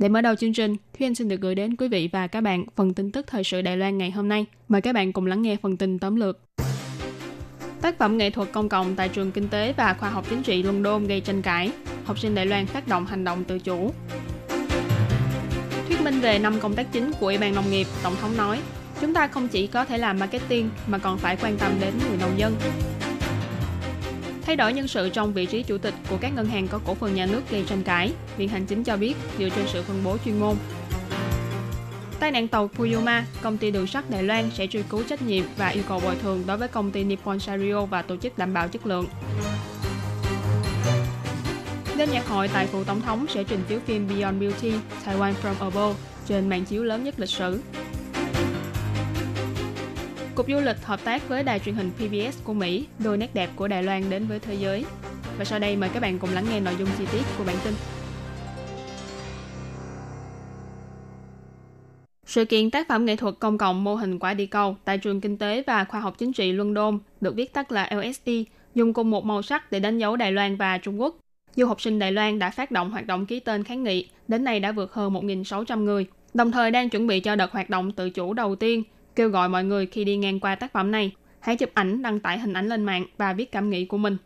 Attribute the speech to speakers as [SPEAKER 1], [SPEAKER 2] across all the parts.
[SPEAKER 1] Để mở đầu chương trình, Thúy Anh xin được gửi đến quý vị và các bạn phần tin tức thời sự Đài Loan ngày hôm nay. Mời các bạn cùng lắng nghe phần tin tóm lược. Tác phẩm nghệ thuật công cộng tại trường Kinh tế và Khoa học Chính trị London gây tranh cãi. Học sinh Đài Loan phát động hành động tự chủ. Thuyết minh về năm công tác chính của Ủy ban Nông nghiệp, Tổng thống nói, chúng ta không chỉ có thể làm marketing mà còn phải quan tâm đến người nông dân. Thay đổi nhân sự trong vị trí chủ tịch của các ngân hàng có cổ phần nhà nước gây tranh cãi, Viện Hành Chính cho biết dựa trên sự phân bố chuyên môn. Tai nạn tàu Puyuma, công ty đường sắt Đài Loan sẽ truy cứu trách nhiệm và yêu cầu bồi thường đối với công ty Nippon Sario và tổ chức đảm bảo chất lượng. Đêm nhạc hội tại phủ tổng thống sẽ trình chiếu phim Beyond Beauty, Taiwan from Above trên màn chiếu lớn nhất lịch sử. Cục Du lịch hợp tác với đài truyền hình PBS của Mỹ đưa nét đẹp của Đài Loan đến với thế giới. Và sau đây mời các bạn cùng lắng nghe nội dung chi tiết của bản tin. Sự kiện tác phẩm nghệ thuật công cộng mô hình quả địa cầu tại trường Kinh tế và Khoa học Chính trị London được viết tắt là LSE, dùng cùng một màu sắc để đánh dấu Đài Loan và Trung Quốc. Du học sinh Đài Loan đã phát động hoạt động ký tên kháng nghị, đến nay đã vượt hơn 1.600 người, đồng thời đang chuẩn bị cho đợt hoạt động tự chủ đầu tiên, kêu gọi mọi người khi đi ngang qua tác phẩm này, hãy chụp ảnh đăng tải hình ảnh lên mạng và viết cảm nghĩ của mình.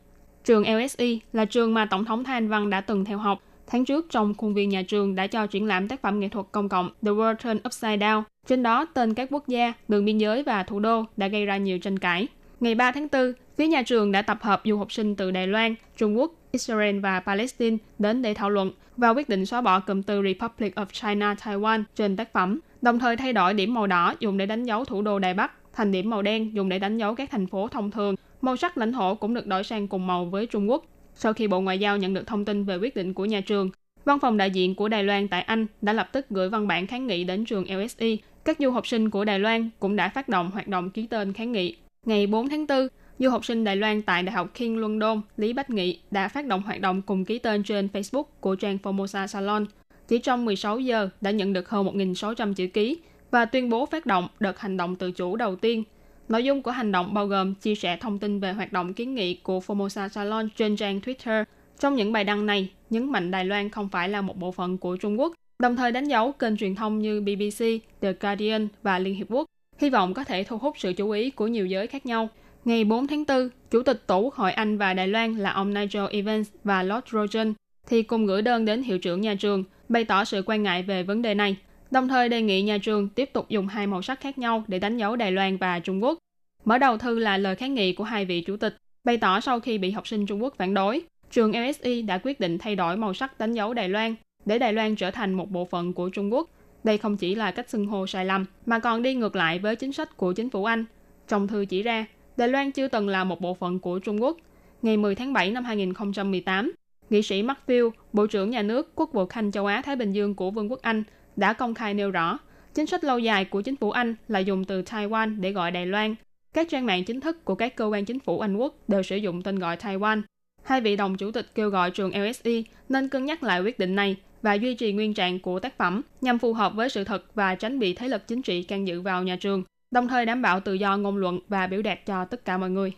[SPEAKER 1] Trường LSE là trường mà Tổng thống Thái Anh Văn đã từng theo học, Tháng trước, trong khuôn viên nhà trường đã cho triển lãm tác phẩm nghệ thuật công cộng The World Turned Upside Down. Trên đó, tên các quốc gia, đường biên giới và thủ đô đã gây ra nhiều tranh cãi. Ngày 3 tháng 4, phía nhà trường đã tập hợp du học sinh từ Đài Loan, Trung Quốc, Israel và Palestine đến để thảo luận và quyết định xóa bỏ cụm từ Republic of China Taiwan trên tác phẩm, đồng thời thay đổi điểm màu đỏ dùng để đánh dấu thủ đô Đài Bắc thành điểm màu đen dùng để đánh dấu các thành phố thông thường. Màu sắc lãnh thổ cũng được đổi sang cùng màu với Trung Quốc. Sau khi Bộ Ngoại giao nhận được thông tin về quyết định của nhà trường, Văn phòng đại diện của Đài Loan tại Anh đã lập tức gửi văn bản kháng nghị đến trường LSE. Các du học sinh của Đài Loan cũng đã phát động hoạt động ký tên kháng nghị. Ngày 4 tháng 4, du học sinh Đài Loan tại Đại học King London, Lý Bách Nghị đã phát động hoạt động cùng ký tên trên Facebook của trang Formosa Salon. Chỉ trong 16 giờ đã nhận được hơn 1.600 chữ ký và tuyên bố phát động đợt hành động tự chủ đầu tiên. Nội dung của hành động bao gồm chia sẻ thông tin về hoạt động kiến nghị của Formosa Salon trên trang Twitter. Trong những bài đăng này, nhấn mạnh Đài Loan không phải là một bộ phận của Trung Quốc, đồng thời đánh dấu kênh truyền thông như BBC, The Guardian và Liên Hiệp Quốc, hy vọng có thể thu hút sự chú ý của nhiều giới khác nhau. Ngày 4 tháng 4, Chủ tịch Tổ quốc hội Anh và Đài Loan là ông Nigel Evans và Lord Rogan thì cùng gửi đơn đến hiệu trưởng nhà trường, bày tỏ sự quan ngại về vấn đề này, đồng thời đề nghị nhà trường tiếp tục dùng hai màu sắc khác nhau để đánh dấu Đài Loan và Trung Quốc. Mở đầu thư là lời kháng nghị của hai vị chủ tịch, bày tỏ sau khi bị học sinh Trung Quốc phản đối, trường LSE đã quyết định thay đổi màu sắc đánh dấu Đài Loan để Đài Loan trở thành một bộ phận của Trung Quốc. Đây không chỉ là cách xưng hô sai lầm, mà còn đi ngược lại với chính sách của chính phủ Anh. Trong thư chỉ ra, Đài Loan chưa từng là một bộ phận của Trung Quốc. Ngày 10 tháng 7 năm 2018, nghị sĩ Matthew, Bộ trưởng Nhà nước Quốc vụ Khanh châu Á-Thái Bình Dương của Vương quốc Anh, đã công khai nêu rõ, chính sách lâu dài của chính phủ Anh là dùng từ Taiwan để gọi Đài Loan. Các trang mạng chính thức của các cơ quan chính phủ Anh quốc đều sử dụng tên gọi Taiwan. Hai vị đồng chủ tịch kêu gọi trường LSE nên cân nhắc lại quyết định này và duy trì nguyên trạng của tác phẩm nhằm phù hợp với sự thật và tránh bị thế lực chính trị can dự vào nhà trường, đồng thời đảm bảo tự do ngôn luận và biểu đạt cho tất cả mọi người.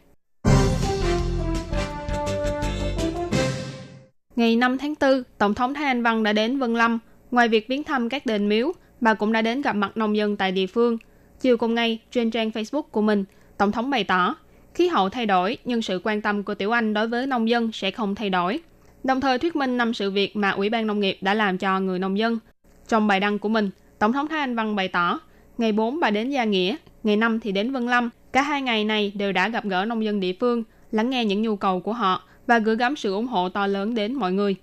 [SPEAKER 1] Ngày 5 tháng 4, Tổng thống Thái Anh Văn đã đến Vân Lâm. Ngoài việc viếng thăm các đền miếu, bà cũng đã đến gặp mặt nông dân tại địa phương. Chiều cùng ngày, trên trang Facebook của mình, Tổng thống bày tỏ, khí hậu thay đổi nhưng sự quan tâm của Tiểu Anh đối với nông dân sẽ không thay đổi. Đồng thời thuyết minh năm sự việc mà Ủy ban Nông nghiệp đã làm cho người nông dân. Trong bài đăng của mình, Tổng thống Thái Anh Văn bày tỏ, ngày 4 bà đến Gia Nghĩa, ngày 5 thì đến Vân Lâm. Cả hai ngày này đều đã gặp gỡ nông dân địa phương, lắng nghe những nhu cầu của họ và gửi gắm sự ủng hộ to lớn đến mọi người.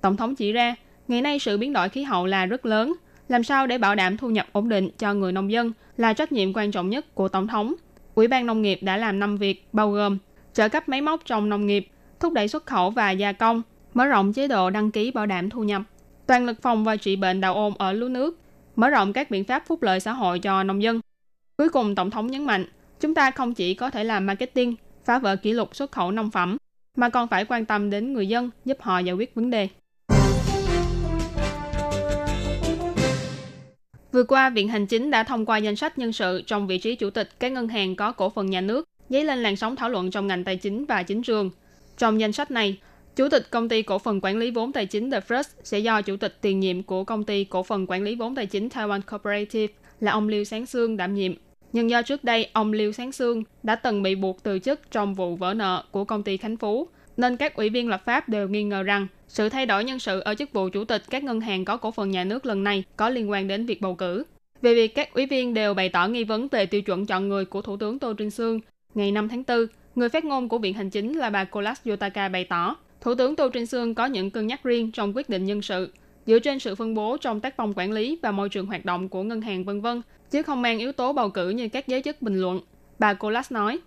[SPEAKER 1] Tổng thống chỉ ra, ngày nay sự biến đổi khí hậu là rất lớn. Làm sao để bảo đảm thu nhập ổn định cho người nông dân là trách nhiệm quan trọng nhất của Tổng thống. Ủy ban Nông nghiệp đã làm 5 việc, bao gồm trợ cấp máy móc trong nông nghiệp, thúc đẩy xuất khẩu và gia công, mở rộng chế độ đăng ký bảo đảm thu nhập, toàn lực phòng và trị bệnh đạo ôn ở lúa nước, mở rộng các biện pháp phúc lợi xã hội cho nông dân. Cuối cùng, Tổng thống nhấn mạnh, chúng ta không chỉ có thể làm marketing, phá vỡ kỷ lục xuất khẩu nông phẩm, mà còn phải quan tâm đến người dân, giúp họ giải quyết vấn đề. Vừa qua, Viện Hành Chính đã thông qua danh sách nhân sự trong vị trí chủ tịch các ngân hàng có cổ phần nhà nước, dấy lên làn sóng thảo luận trong ngành tài chính và chính trường. Trong danh sách này, Chủ tịch công ty cổ phần quản lý vốn tài chính The First sẽ do chủ tịch tiền nhiệm của công ty cổ phần quản lý vốn tài chính Taiwan Cooperative là ông Liêu Sáng Sương đảm nhiệm. Nhưng do trước đây ông Liêu Sáng Sương đã từng bị buộc từ chức trong vụ vỡ nợ của công ty Khánh Phú, nên các ủy viên lập pháp đều nghi ngờ rằng sự thay đổi nhân sự ở chức vụ chủ tịch các ngân hàng có cổ phần nhà nước lần này có liên quan đến việc bầu cử. Về việc các ủy viên đều bày tỏ nghi vấn về tiêu chuẩn chọn người của Thủ tướng Tô Trinh Sương, ngày 5 tháng 4, người phát ngôn của Viện Hành Chính là bà Kolas Yotaka bày tỏ Thủ tướng Tô Trinh Sương có những cân nhắc riêng trong quyết định nhân sự, dựa trên sự phân bố trong tác phong quản lý và môi trường hoạt động của ngân hàng vân vân, chứ không mang yếu tố bầu cử như các giới chức bình luận. Bà Colas nói.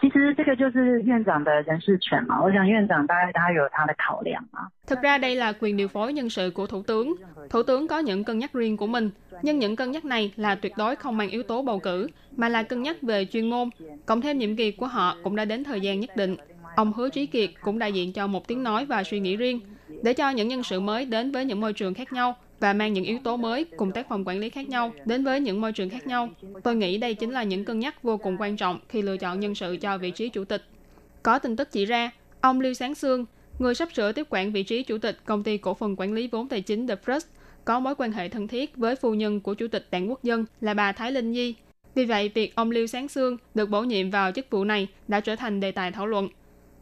[SPEAKER 2] 其实这个就是院长的人事权嘛，我想院长大概他有他的考量嘛。
[SPEAKER 1] Thực ra đây là quyền điều phối nhân sự của thủ tướng. Thủ tướng có những cân nhắc riêng của mình, nhưng những cân nhắc này là tuyệt đối không mang yếu tố bầu cử, mà là cân nhắc về chuyên môn. Cộng thêm nhiệm kỳ của họ cũng đã đến thời gian nhất định. Ông Hứa Trí Kiệt cũng đại diện cho một tiếng nói và suy nghĩ riêng, để cho những nhân sự mới đến với những môi trường khác nhau và mang những yếu tố mới cùng tác phong quản lý khác nhau đến với những môi trường khác nhau. Tôi nghĩ đây chính là những cân nhắc vô cùng quan trọng khi lựa chọn nhân sự cho vị trí chủ tịch. Có tin tức chỉ ra, ông Lưu Sáng Sương, người sắp sửa tiếp quản vị trí chủ tịch công ty cổ phần quản lý vốn tài chính The First, có mối quan hệ thân thiết với phu nhân của chủ tịch Đảng Quốc dân là bà Thái Linh Nhi. Vì vậy, việc ông Lưu Sáng Sương được bổ nhiệm vào chức vụ này đã trở thành đề tài thảo luận.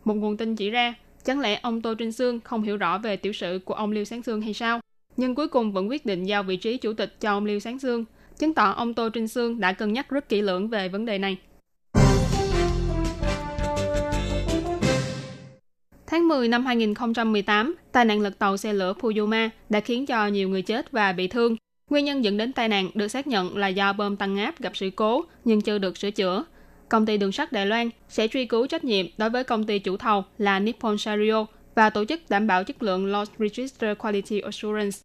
[SPEAKER 1] Một nguồn tin chỉ ra, chẳng lẽ ông Tô Trinh Sương không hiểu rõ về tiểu sử của ông Lưu Sáng Sương hay sao? Nhưng cuối cùng vẫn quyết định giao vị trí chủ tịch cho ông Lưu Sáng Sương, chứng tỏ ông Tô Trinh Sương đã cân nhắc rất kỹ lưỡng về vấn đề này. Tháng 10 năm 2018, tai nạn lật tàu xe lửa Fuyuma đã khiến cho nhiều người chết và bị thương. Nguyên nhân dẫn đến tai nạn được xác nhận là do bơm tăng áp gặp sự cố nhưng chưa được sửa chữa công ty đường sắt Đài Loan sẽ truy cứu trách nhiệm đối với công ty chủ thầu là Nippon Sharyo và tổ chức đảm bảo chất lượng Lost Register Quality Assurance.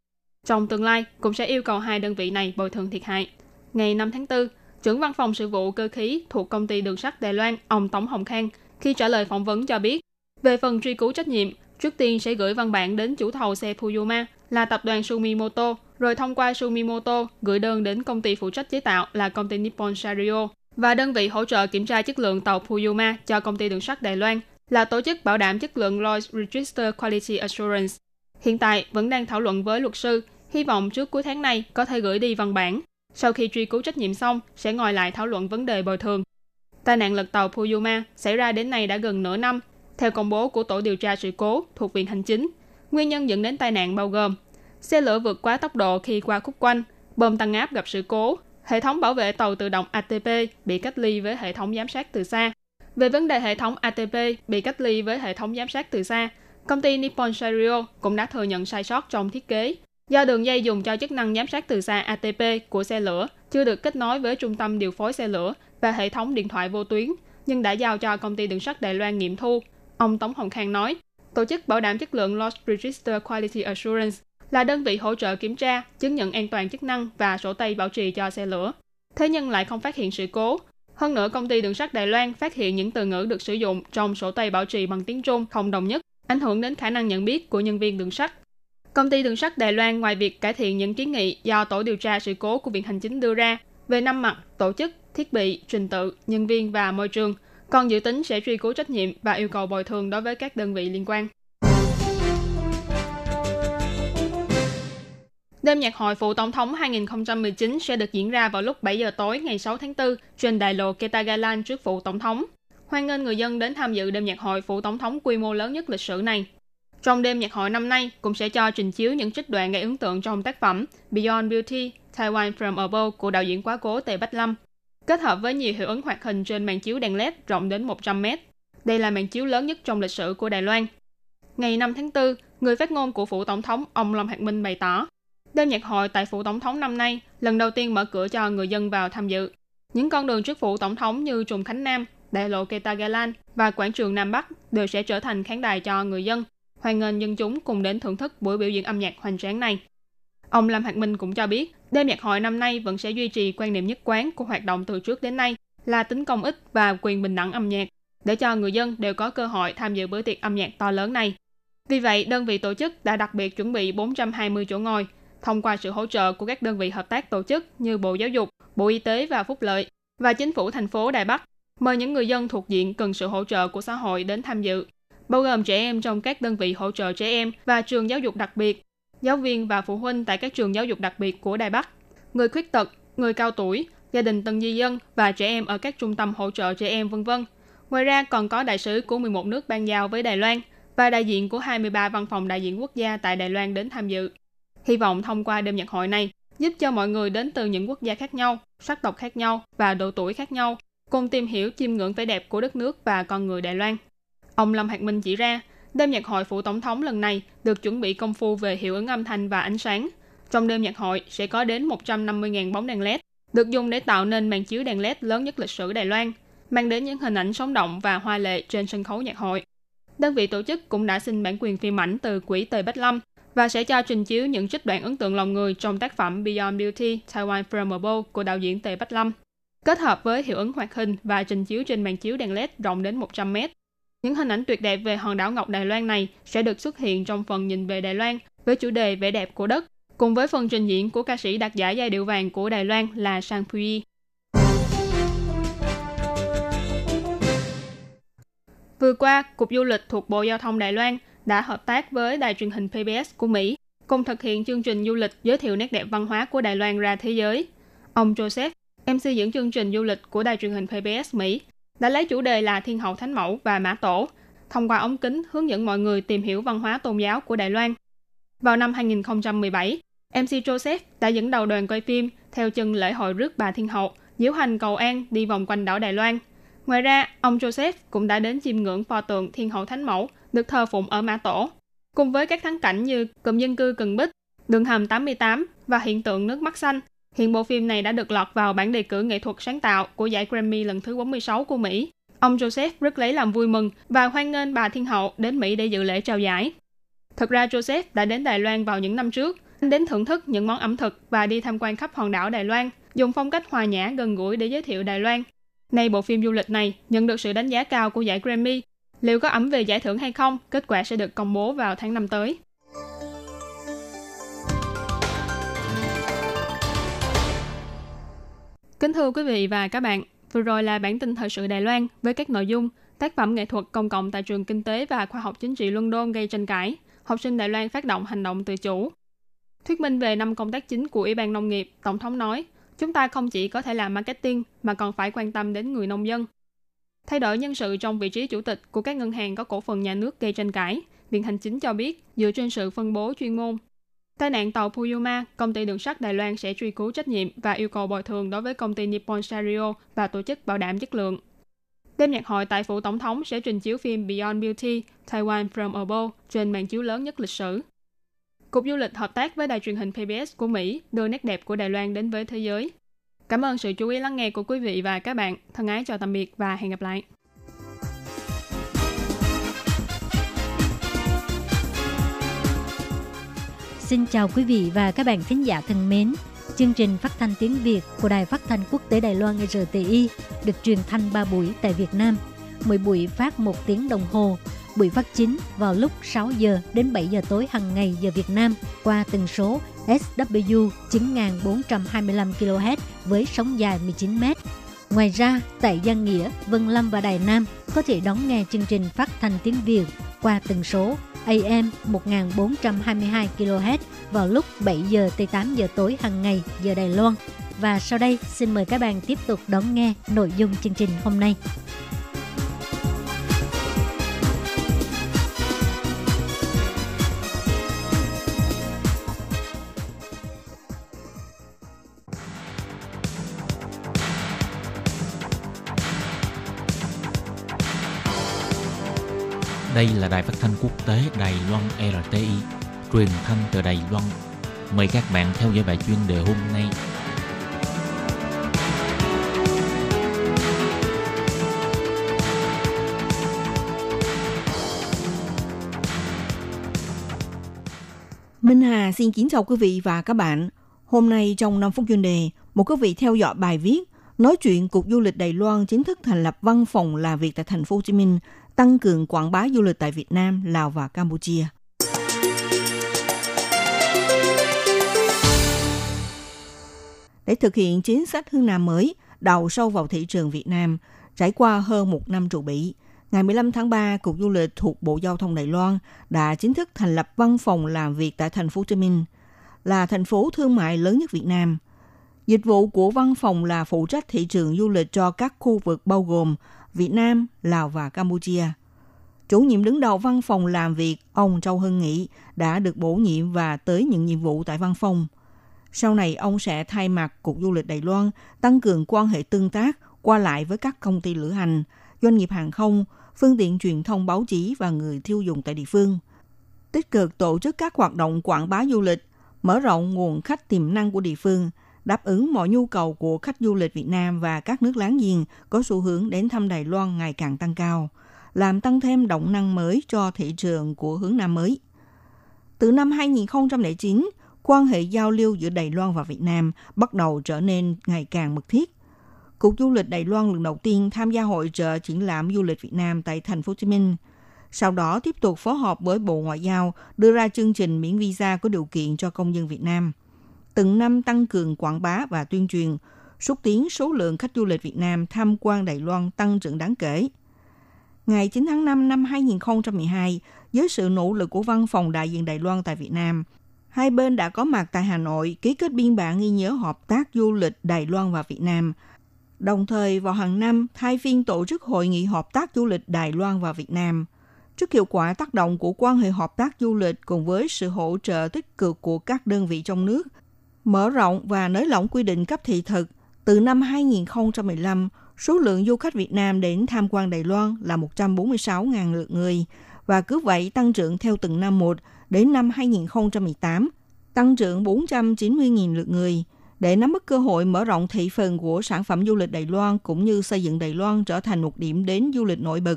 [SPEAKER 1] Trong tương lai, cũng sẽ yêu cầu hai đơn vị này bồi thường thiệt hại. Ngày 5 tháng 4, trưởng văn phòng sự vụ cơ khí thuộc công ty đường sắt Đài Loan, ông Tống Hồng Khang, khi trả lời phỏng vấn cho biết, về phần truy cứu trách nhiệm, trước tiên sẽ gửi văn bản đến chủ thầu xe Puyuma là tập đoàn Sumimoto, rồi thông qua Sumimoto gửi đơn đến công ty phụ trách chế tạo là công ty Nippon Sharyo và đơn vị hỗ trợ kiểm tra chất lượng tàu Puyuma cho công ty đường sắt Đài Loan là tổ chức bảo đảm chất lượng Lloyd's Register Quality Assurance. Hiện tại vẫn đang thảo luận với luật sư, hy vọng trước cuối tháng này có thể gửi đi văn bản. Sau khi truy cứu trách nhiệm xong, sẽ ngồi lại thảo luận vấn đề bồi thường. Tai nạn lật tàu Puyuma xảy ra đến nay đã gần nửa năm. Theo công bố của Tổ điều tra sự cố thuộc Viện Hành Chính, nguyên nhân dẫn đến tai nạn bao gồm xe lửa vượt quá tốc độ khi qua khúc quanh, bơm tăng áp gặp sự cố hệ thống bảo vệ tàu tự động ATP bị cách ly với hệ thống giám sát từ xa. Về vấn đề hệ thống ATP bị cách ly với hệ thống giám sát từ xa, công ty Nippon Sharyo cũng đã thừa nhận sai sót trong thiết kế. Do đường dây dùng cho chức năng giám sát từ xa ATP của xe lửa chưa được kết nối với trung tâm điều phối xe lửa và hệ thống điện thoại vô tuyến, nhưng đã giao cho công ty đường sắt Đài Loan nghiệm thu. Ông Tống Hồng Khang nói, tổ chức bảo đảm chất lượng Lost Register Quality Assurance là đơn vị hỗ trợ kiểm tra, chứng nhận an toàn chức năng và sổ tay bảo trì cho xe lửa. Thế nhưng lại không phát hiện sự cố. Hơn nữa, công ty đường sắt Đài Loan phát hiện những từ ngữ được sử dụng trong sổ tay bảo trì bằng tiếng Trung không đồng nhất, ảnh hưởng đến khả năng nhận biết của nhân viên đường sắt. Công ty đường sắt Đài Loan ngoài việc cải thiện những kiến nghị do tổ điều tra sự cố của Viện Hành Chính đưa ra về năm mặt, tổ chức, thiết bị, trình tự, nhân viên và môi trường, còn dự tính sẽ truy cứu trách nhiệm và yêu cầu bồi thường đối với các đơn vị liên quan. Đêm nhạc hội phụ tổng thống 2019 sẽ được diễn ra vào lúc 7 giờ tối ngày 6 tháng 4 trên đại lộ Ketagalan trước phụ tổng thống. Hoan nghênh người dân đến tham dự đêm nhạc hội phụ tổng thống quy mô lớn nhất lịch sử này. Trong đêm nhạc hội năm nay cũng sẽ cho trình chiếu những trích đoạn gây ấn tượng trong tác phẩm Beyond Beauty, Taiwan From Above của đạo diễn quá cố Tề Bách Lâm, kết hợp với nhiều hiệu ứng hoạt hình trên màn chiếu đèn LED rộng đến 100 mét. Đây là màn chiếu lớn nhất trong lịch sử của Đài Loan. Ngày 5 tháng 4, người phát ngôn của phủ tổng thống ông Lâm Hạc Minh bày tỏ, đêm nhạc hội tại phủ tổng thống năm nay lần đầu tiên mở cửa cho người dân vào tham dự. Những con đường trước phủ tổng thống như Trùng Khánh Nam, đại lộ Ketagalan và quảng trường Nam Bắc đều sẽ trở thành khán đài cho người dân, hoan nghênh dân chúng cùng đến thưởng thức buổi biểu diễn âm nhạc hoành tráng này. Ông Lâm Hạc Minh cũng cho biết, đêm nhạc hội năm nay vẫn sẽ duy trì quan niệm nhất quán của hoạt động từ trước đến nay là tính công ích và quyền bình đẳng âm nhạc, để cho người dân đều có cơ hội tham dự bữa tiệc âm nhạc to lớn này. Vì vậy, đơn vị tổ chức đã đặc biệt chuẩn bị 420 chỗ ngồi, thông qua sự hỗ trợ của các đơn vị hợp tác tổ chức như Bộ Giáo dục, Bộ Y tế và Phúc lợi và chính phủ thành phố Đài Bắc mời những người dân thuộc diện cần sự hỗ trợ của xã hội đến tham dự, bao gồm trẻ em trong các đơn vị hỗ trợ trẻ em và trường giáo dục đặc biệt, giáo viên và phụ huynh tại các trường giáo dục đặc biệt của Đài Bắc, người khuyết tật, người cao tuổi, gia đình tân di dân và trẻ em ở các trung tâm hỗ trợ trẻ em vân vân. Ngoài ra còn có đại sứ của 11 nước ban giao với Đài Loan và đại diện của 23 văn phòng đại diện quốc gia tại Đài Loan đến tham dự. Hy vọng thông qua đêm nhạc hội này giúp cho mọi người đến từ những quốc gia khác nhau, sắc tộc khác nhau và độ tuổi khác nhau cùng tìm hiểu chiêm ngưỡng vẻ đẹp của đất nước và con người Đài Loan. Ông Lâm Hạc Minh chỉ ra, đêm nhạc hội phụ tổng thống lần này được chuẩn bị công phu về hiệu ứng âm thanh và ánh sáng. Trong đêm nhạc hội sẽ có đến 150.000 bóng đèn LED, được dùng để tạo nên màn chiếu đèn LED lớn nhất lịch sử Đài Loan, mang đến những hình ảnh sống động và hoa lệ trên sân khấu nhạc hội. Đơn vị tổ chức cũng đã xin bản quyền phim ảnh từ quỹ Tề Bách Lâm và sẽ cho trình chiếu những trích đoạn ấn tượng lòng người trong tác phẩm Beyond Beauty Taiwan From Above của đạo diễn Tề Bách Lâm kết hợp với hiệu ứng hoạt hình và trình chiếu trên màn chiếu đèn LED rộng đến 100 mét. Những hình ảnh tuyệt đẹp về hòn đảo Ngọc Đài Loan này sẽ được xuất hiện trong phần nhìn về Đài Loan với chủ đề vẻ đẹp của đất, cùng với phần trình diễn của ca sĩ đạt giải giai điệu vàng của Đài Loan là Sang Pui. Vừa qua, Cục Du lịch thuộc Bộ Giao thông Đài Loan đã hợp tác với đài truyền hình PBS của Mỹ cùng thực hiện chương trình du lịch giới thiệu nét đẹp văn hóa của Đài Loan ra thế giới. Ông Joseph MC dẫn chương trình du lịch của đài truyền hình PBS Mỹ đã lấy chủ đề là Thiên hậu Thánh mẫu và Mã Tổ, thông qua ống kính hướng dẫn mọi người tìm hiểu văn hóa tôn giáo của Đài Loan. Vào năm 2017, MC Joseph đã dẫn đầu đoàn quay phim theo chân lễ hội rước bà Thiên hậu, diễu hành cầu an đi vòng quanh đảo Đài Loan. Ngoài ra, ông Joseph cũng đã đến chiêm ngưỡng pho tượng Thiên hậu Thánh mẫu được thờ phụng ở Mã Tổ, cùng với các thắng cảnh như cụm dân cư Cần Bích, đường hầm 88 và hiện tượng nước mắt xanh Hiện bộ phim này đã được lọt vào bản đề cử nghệ thuật sáng tạo của giải Grammy lần thứ 46 của Mỹ. Ông Joseph rất lấy làm vui mừng và hoan nghênh bà Thiên Hậu đến Mỹ để dự lễ trao giải. Thực ra Joseph đã đến Đài Loan vào những năm trước, đến thưởng thức những món ẩm thực và đi tham quan khắp hòn đảo Đài Loan, dùng phong cách hòa nhã gần gũi để giới thiệu Đài Loan. Nay bộ phim du lịch này nhận được sự đánh giá cao của giải Grammy. Liệu có ấm về giải thưởng hay không, kết quả sẽ được công bố vào tháng năm tới. Kính thưa quý vị và các bạn, vừa rồi là bản tin thời sự Đài Loan với các nội dung tác phẩm nghệ thuật công cộng tại trường Kinh tế và Khoa học Chính trị London gây tranh cãi, học sinh Đài Loan phát động hành động tự chủ. Thuyết minh về năm công tác chính của Ủy ban Nông nghiệp, Tổng thống nói, chúng ta không chỉ có thể làm marketing mà còn phải quan tâm đến người nông dân. Thay đổi nhân sự trong vị trí chủ tịch của các ngân hàng có cổ phần nhà nước gây tranh cãi, Viện Hành Chính cho biết dựa trên sự phân bố chuyên môn Tai nạn tàu Puyuma, công ty đường sắt Đài Loan sẽ truy cứu trách nhiệm và yêu cầu bồi thường đối với công ty Nippon Stereo và tổ chức bảo đảm chất lượng. Đêm nhạc hội tại phủ tổng thống sẽ trình chiếu phim Beyond Beauty, Taiwan from Above trên màn chiếu lớn nhất lịch sử. Cục du lịch hợp tác với đài truyền hình PBS của Mỹ đưa nét đẹp của Đài Loan đến với thế giới. Cảm ơn sự chú ý lắng nghe của quý vị và các bạn. Thân ái chào tạm biệt và hẹn gặp lại.
[SPEAKER 3] Xin chào quý vị và các bạn thính giả thân mến. Chương trình phát thanh tiếng Việt của Đài Phát thanh Quốc tế Đài Loan RTI được truyền thanh 3 buổi tại Việt Nam. Mỗi buổi phát 1 tiếng đồng hồ. Buổi phát chính vào lúc 6 giờ đến 7 giờ tối hàng ngày giờ Việt Nam qua tần số SW 9425 kHz với sóng dài 19 m. Ngoài ra, tại Giang Nghĩa, Vân Lâm và Đài Nam có thể đón nghe chương trình phát thanh tiếng Việt qua tần số AM 1422 kHz vào lúc 7 giờ tới 8 giờ tối hàng ngày giờ Đài Loan. Và sau đây xin mời các bạn tiếp tục đón nghe nội dung chương trình hôm nay.
[SPEAKER 4] Đây là đài phát thanh quốc tế Đài Loan RTI, truyền thanh từ Đài Loan. Mời các bạn theo dõi bài chuyên đề hôm nay.
[SPEAKER 5] Minh Hà xin kính chào quý vị và các bạn. Hôm nay trong 5 phút chuyên đề, một quý vị theo dõi bài viết nói chuyện Cục Du lịch Đài Loan chính thức thành lập văn phòng làm việc tại thành phố Hồ Chí Minh, tăng cường quảng bá du lịch tại Việt Nam, Lào và Campuchia. Để thực hiện chính sách hướng Nam mới, đầu sâu vào thị trường Việt Nam, trải qua hơn một năm trụ bị, ngày 15 tháng 3, Cục Du lịch thuộc Bộ Giao thông Đài Loan đã chính thức thành lập văn phòng làm việc tại thành phố Hồ Chí Minh, là thành phố thương mại lớn nhất Việt Nam. Dịch vụ của văn phòng là phụ trách thị trường du lịch cho các khu vực bao gồm Việt Nam, Lào và Campuchia. Chủ nhiệm đứng đầu văn phòng làm việc, ông Châu Hưng Nghị, đã được bổ nhiệm và tới những nhiệm vụ tại văn phòng. Sau này, ông sẽ thay mặt Cục Du lịch Đài Loan tăng cường quan hệ tương tác, qua lại với các công ty lữ hành, doanh nghiệp hàng không, phương tiện truyền thông báo chí và người tiêu dùng tại địa phương. Tích cực tổ chức các hoạt động quảng bá du lịch, mở rộng nguồn khách tiềm năng của địa phương, đáp ứng mọi nhu cầu của khách du lịch Việt Nam và các nước láng giềng có xu hướng đến thăm Đài Loan ngày càng tăng cao, làm tăng thêm động năng mới cho thị trường của hướng Nam mới. Từ năm 2009, quan hệ giao lưu giữa Đài Loan và Việt Nam bắt đầu trở nên ngày càng mật thiết. Cục Du lịch Đài Loan lần đầu tiên tham gia hội trợ triển lãm du lịch Việt Nam tại thành phố Hồ Chí Minh. Sau đó tiếp tục phối hợp với Bộ Ngoại giao đưa ra chương trình miễn visa có điều kiện cho công dân Việt Nam. Từng năm tăng cường quảng bá và tuyên truyền, xúc tiến số lượng khách du lịch Việt Nam tham quan Đài Loan tăng trưởng đáng kể. Ngày 9 tháng 5 năm 2012, với sự nỗ lực của Văn phòng Đại diện Đài Loan tại Việt Nam, hai bên đã có mặt tại Hà Nội ký kết biên bản ghi nhớ hợp tác du lịch Đài Loan và Việt Nam – Đồng thời vào hàng năm thay phiên tổ chức hội nghị hợp tác du lịch Đài Loan và Việt Nam. Trước hiệu quả tác động của quan hệ hợp tác du lịch cùng với sự hỗ trợ tích cực của các đơn vị trong nước, mở rộng và nới lỏng quy định cấp thị thực, từ năm 2015, số lượng du khách Việt Nam đến tham quan Đài Loan là 146.000 lượt người và cứ vậy tăng trưởng theo từng năm một đến năm 2018, tăng trưởng 490.000 lượt người – để nắm bắt cơ hội mở rộng thị phần của sản phẩm du lịch Đài Loan cũng như xây dựng Đài Loan trở thành một điểm đến du lịch nổi bật.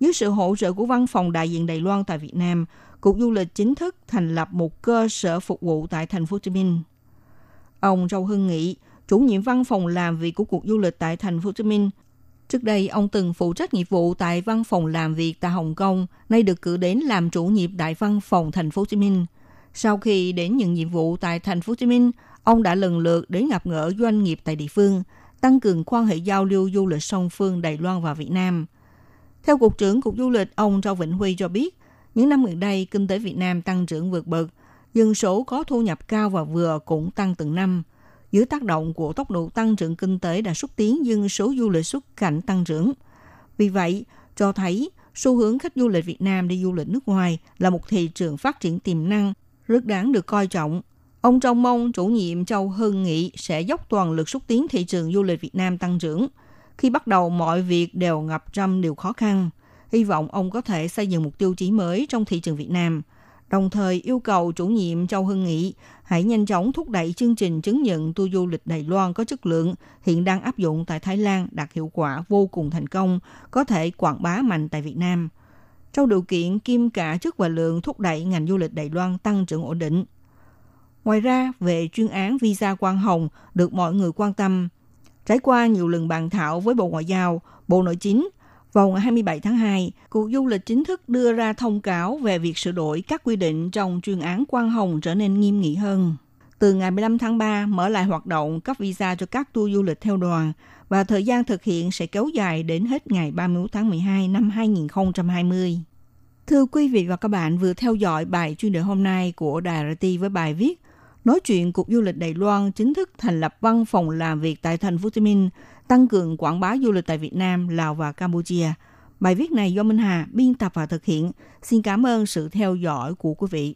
[SPEAKER 5] Dưới sự hỗ trợ của văn phòng đại diện Đài Loan tại Việt Nam, Cục Du lịch chính thức thành lập một cơ sở phục vụ tại thành phố Hồ Chí Minh. Ông Châu Hưng Nghị, chủ nhiệm văn phòng làm việc của Cục Du lịch tại thành phố Hồ Chí Minh, Trước đây, ông từng phụ trách nghiệp vụ tại văn phòng làm việc tại Hồng Kông, nay được cử đến làm chủ nhiệm đại văn phòng thành phố Hồ Chí Minh. Sau khi đến nhận nhiệm vụ tại thành phố Hồ Chí Minh, Ông đã lần lượt đến gặp gỡ doanh nghiệp tại địa phương, tăng cường quan hệ giao lưu du lịch song phương Đài Loan và Việt Nam. Theo Cục trưởng Cục Du lịch, ông Châu Vĩnh Huy cho biết, những năm gần đây, kinh tế Việt Nam tăng trưởng vượt bậc, dân số có thu nhập cao và vừa cũng tăng từng năm. Dưới tác động của tốc độ tăng trưởng kinh tế đã xúc tiến dân số du lịch xuất cảnh tăng trưởng. Vì vậy, cho thấy xu hướng khách du lịch Việt Nam đi du lịch nước ngoài là một thị trường phát triển tiềm năng rất đáng được coi trọng Ông trong mong chủ nhiệm Châu Hưng Nghị sẽ dốc toàn lực xúc tiến thị trường du lịch Việt Nam tăng trưởng. Khi bắt đầu mọi việc đều ngập trăm điều khó khăn. Hy vọng ông có thể xây dựng một tiêu chí mới trong thị trường Việt Nam. Đồng thời yêu cầu chủ nhiệm Châu Hưng Nghị hãy nhanh chóng thúc đẩy chương trình chứng nhận tour du lịch Đài Loan có chất lượng hiện đang áp dụng tại Thái Lan đạt hiệu quả vô cùng thành công, có thể quảng bá mạnh tại Việt Nam. Trong điều kiện kim cả chất và lượng thúc đẩy ngành du lịch Đài Loan tăng trưởng ổn định – Ngoài ra, về chuyên án visa quan hồng được mọi người quan tâm. Trải qua nhiều lần bàn thảo với Bộ Ngoại giao, Bộ Nội chính, vào ngày 27 tháng 2, Cục Du lịch chính thức đưa ra thông cáo về việc sửa đổi các quy định trong chuyên án quang hồng trở nên nghiêm nghị hơn. Từ ngày 15 tháng 3 mở lại hoạt động cấp visa cho các tour du lịch theo đoàn và thời gian thực hiện sẽ kéo dài đến hết ngày 31 tháng 12 năm 2020. Thưa quý vị và các bạn vừa theo dõi bài chuyên đề hôm nay của Đài RT với bài viết nói chuyện Cục Du lịch Đài Loan chính thức thành lập văn phòng làm việc tại thành phố Hồ Chí Minh, tăng cường quảng bá du lịch tại Việt Nam, Lào và Campuchia. Bài viết này do Minh Hà biên tập và thực hiện. Xin cảm ơn sự theo dõi của quý vị.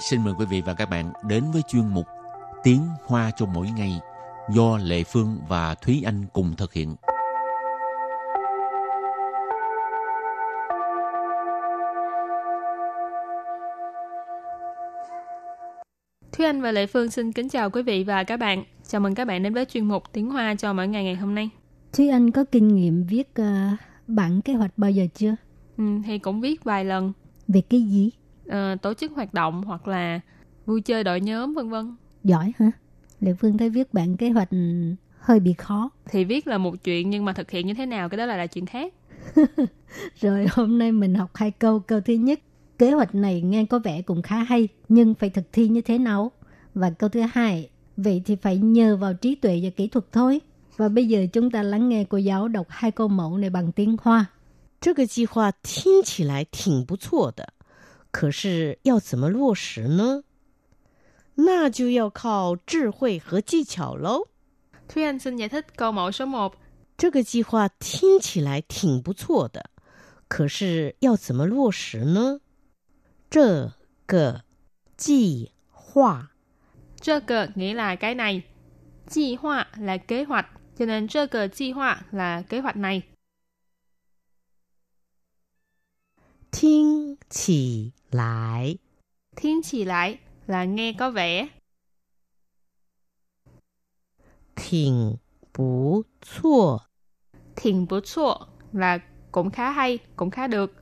[SPEAKER 4] Xin mời quý vị và các bạn đến với chuyên mục Tiếng Hoa cho mỗi ngày do Lệ Phương và Thúy Anh cùng thực hiện.
[SPEAKER 1] Thúy Anh và Lệ Phương xin kính chào quý vị và các bạn. Chào mừng các bạn đến với chuyên mục Tiếng Hoa cho mỗi ngày ngày hôm nay.
[SPEAKER 3] Thúy Anh có kinh nghiệm viết uh, bản kế hoạch bao giờ chưa?
[SPEAKER 1] Ừ, thì cũng viết vài lần.
[SPEAKER 3] Về cái gì?
[SPEAKER 1] Uh, tổ chức hoạt động hoặc là vui chơi đội nhóm vân vân
[SPEAKER 3] Giỏi hả? Lệ Phương thấy viết bản kế hoạch hơi bị khó.
[SPEAKER 1] Thì viết là một chuyện nhưng mà thực hiện như thế nào cái đó là, là chuyện khác.
[SPEAKER 3] Rồi hôm nay mình học hai câu. Câu thứ nhất, kế hoạch này nghe có vẻ cũng khá hay, nhưng phải thực thi như thế nào? Và câu thứ hai, vậy thì phải nhờ vào trí tuệ và kỹ thuật thôi. Và bây giờ chúng ta lắng nghe cô giáo đọc hai câu mẫu này bằng tiếng Hoa.
[SPEAKER 6] 这个计划听起来挺不错的，可是要怎么落实呢？ 那就要靠智慧和技巧喽。
[SPEAKER 1] Thúy Anh xin giải thích câu mẫu số 1.
[SPEAKER 6] 这个计划听起来挺不错的，可是要怎么落实呢？这个计划
[SPEAKER 1] Trơ cờ nghĩa là cái này. Chi hoa là kế hoạch. Cho nên trơ cờ chi hoa là kế hoạch này.
[SPEAKER 6] 听起来
[SPEAKER 1] Thiên chỉ lại là nghe có vẻ.
[SPEAKER 6] Thỉnh bú chua.
[SPEAKER 1] Thỉnh bú chua là cũng khá hay, cũng khá được.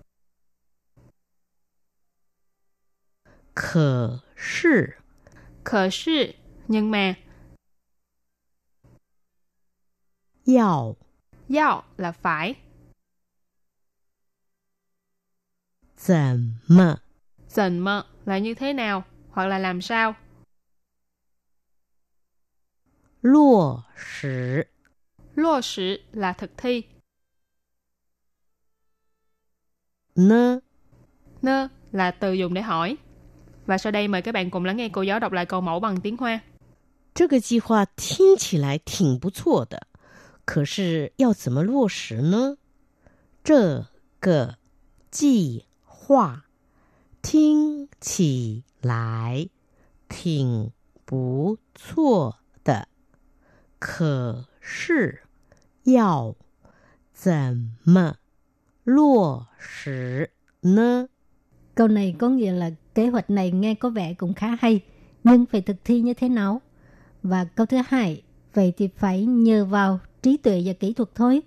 [SPEAKER 6] Khở sư.
[SPEAKER 1] Khở sư, nhưng mà.
[SPEAKER 6] Yào.
[SPEAKER 1] Yào là phải. Zẩm mơ. Là như thế nào? hoặc là làm sao.
[SPEAKER 6] 落实？
[SPEAKER 1] Lô sử là thực thi.
[SPEAKER 6] 呢？
[SPEAKER 1] Nơ là từ dùng để hỏi. Và sau đây mời các bạn cùng lắng nghe cô giáo đọc lại câu mẫu bằng tiếng Hoa.
[SPEAKER 6] 这个计划听起来挺不错的，可是要怎么落实呢？这个计划听起 来挺不错的，可是要怎么落实呢？
[SPEAKER 3] Câu này có nghĩa là kế hoạch này nghe có vẻ cũng khá hay, nhưng phải thực thi như thế nào? Và câu thứ hai, vậy thì phải nhờ vào trí tuệ và kỹ thuật thôi.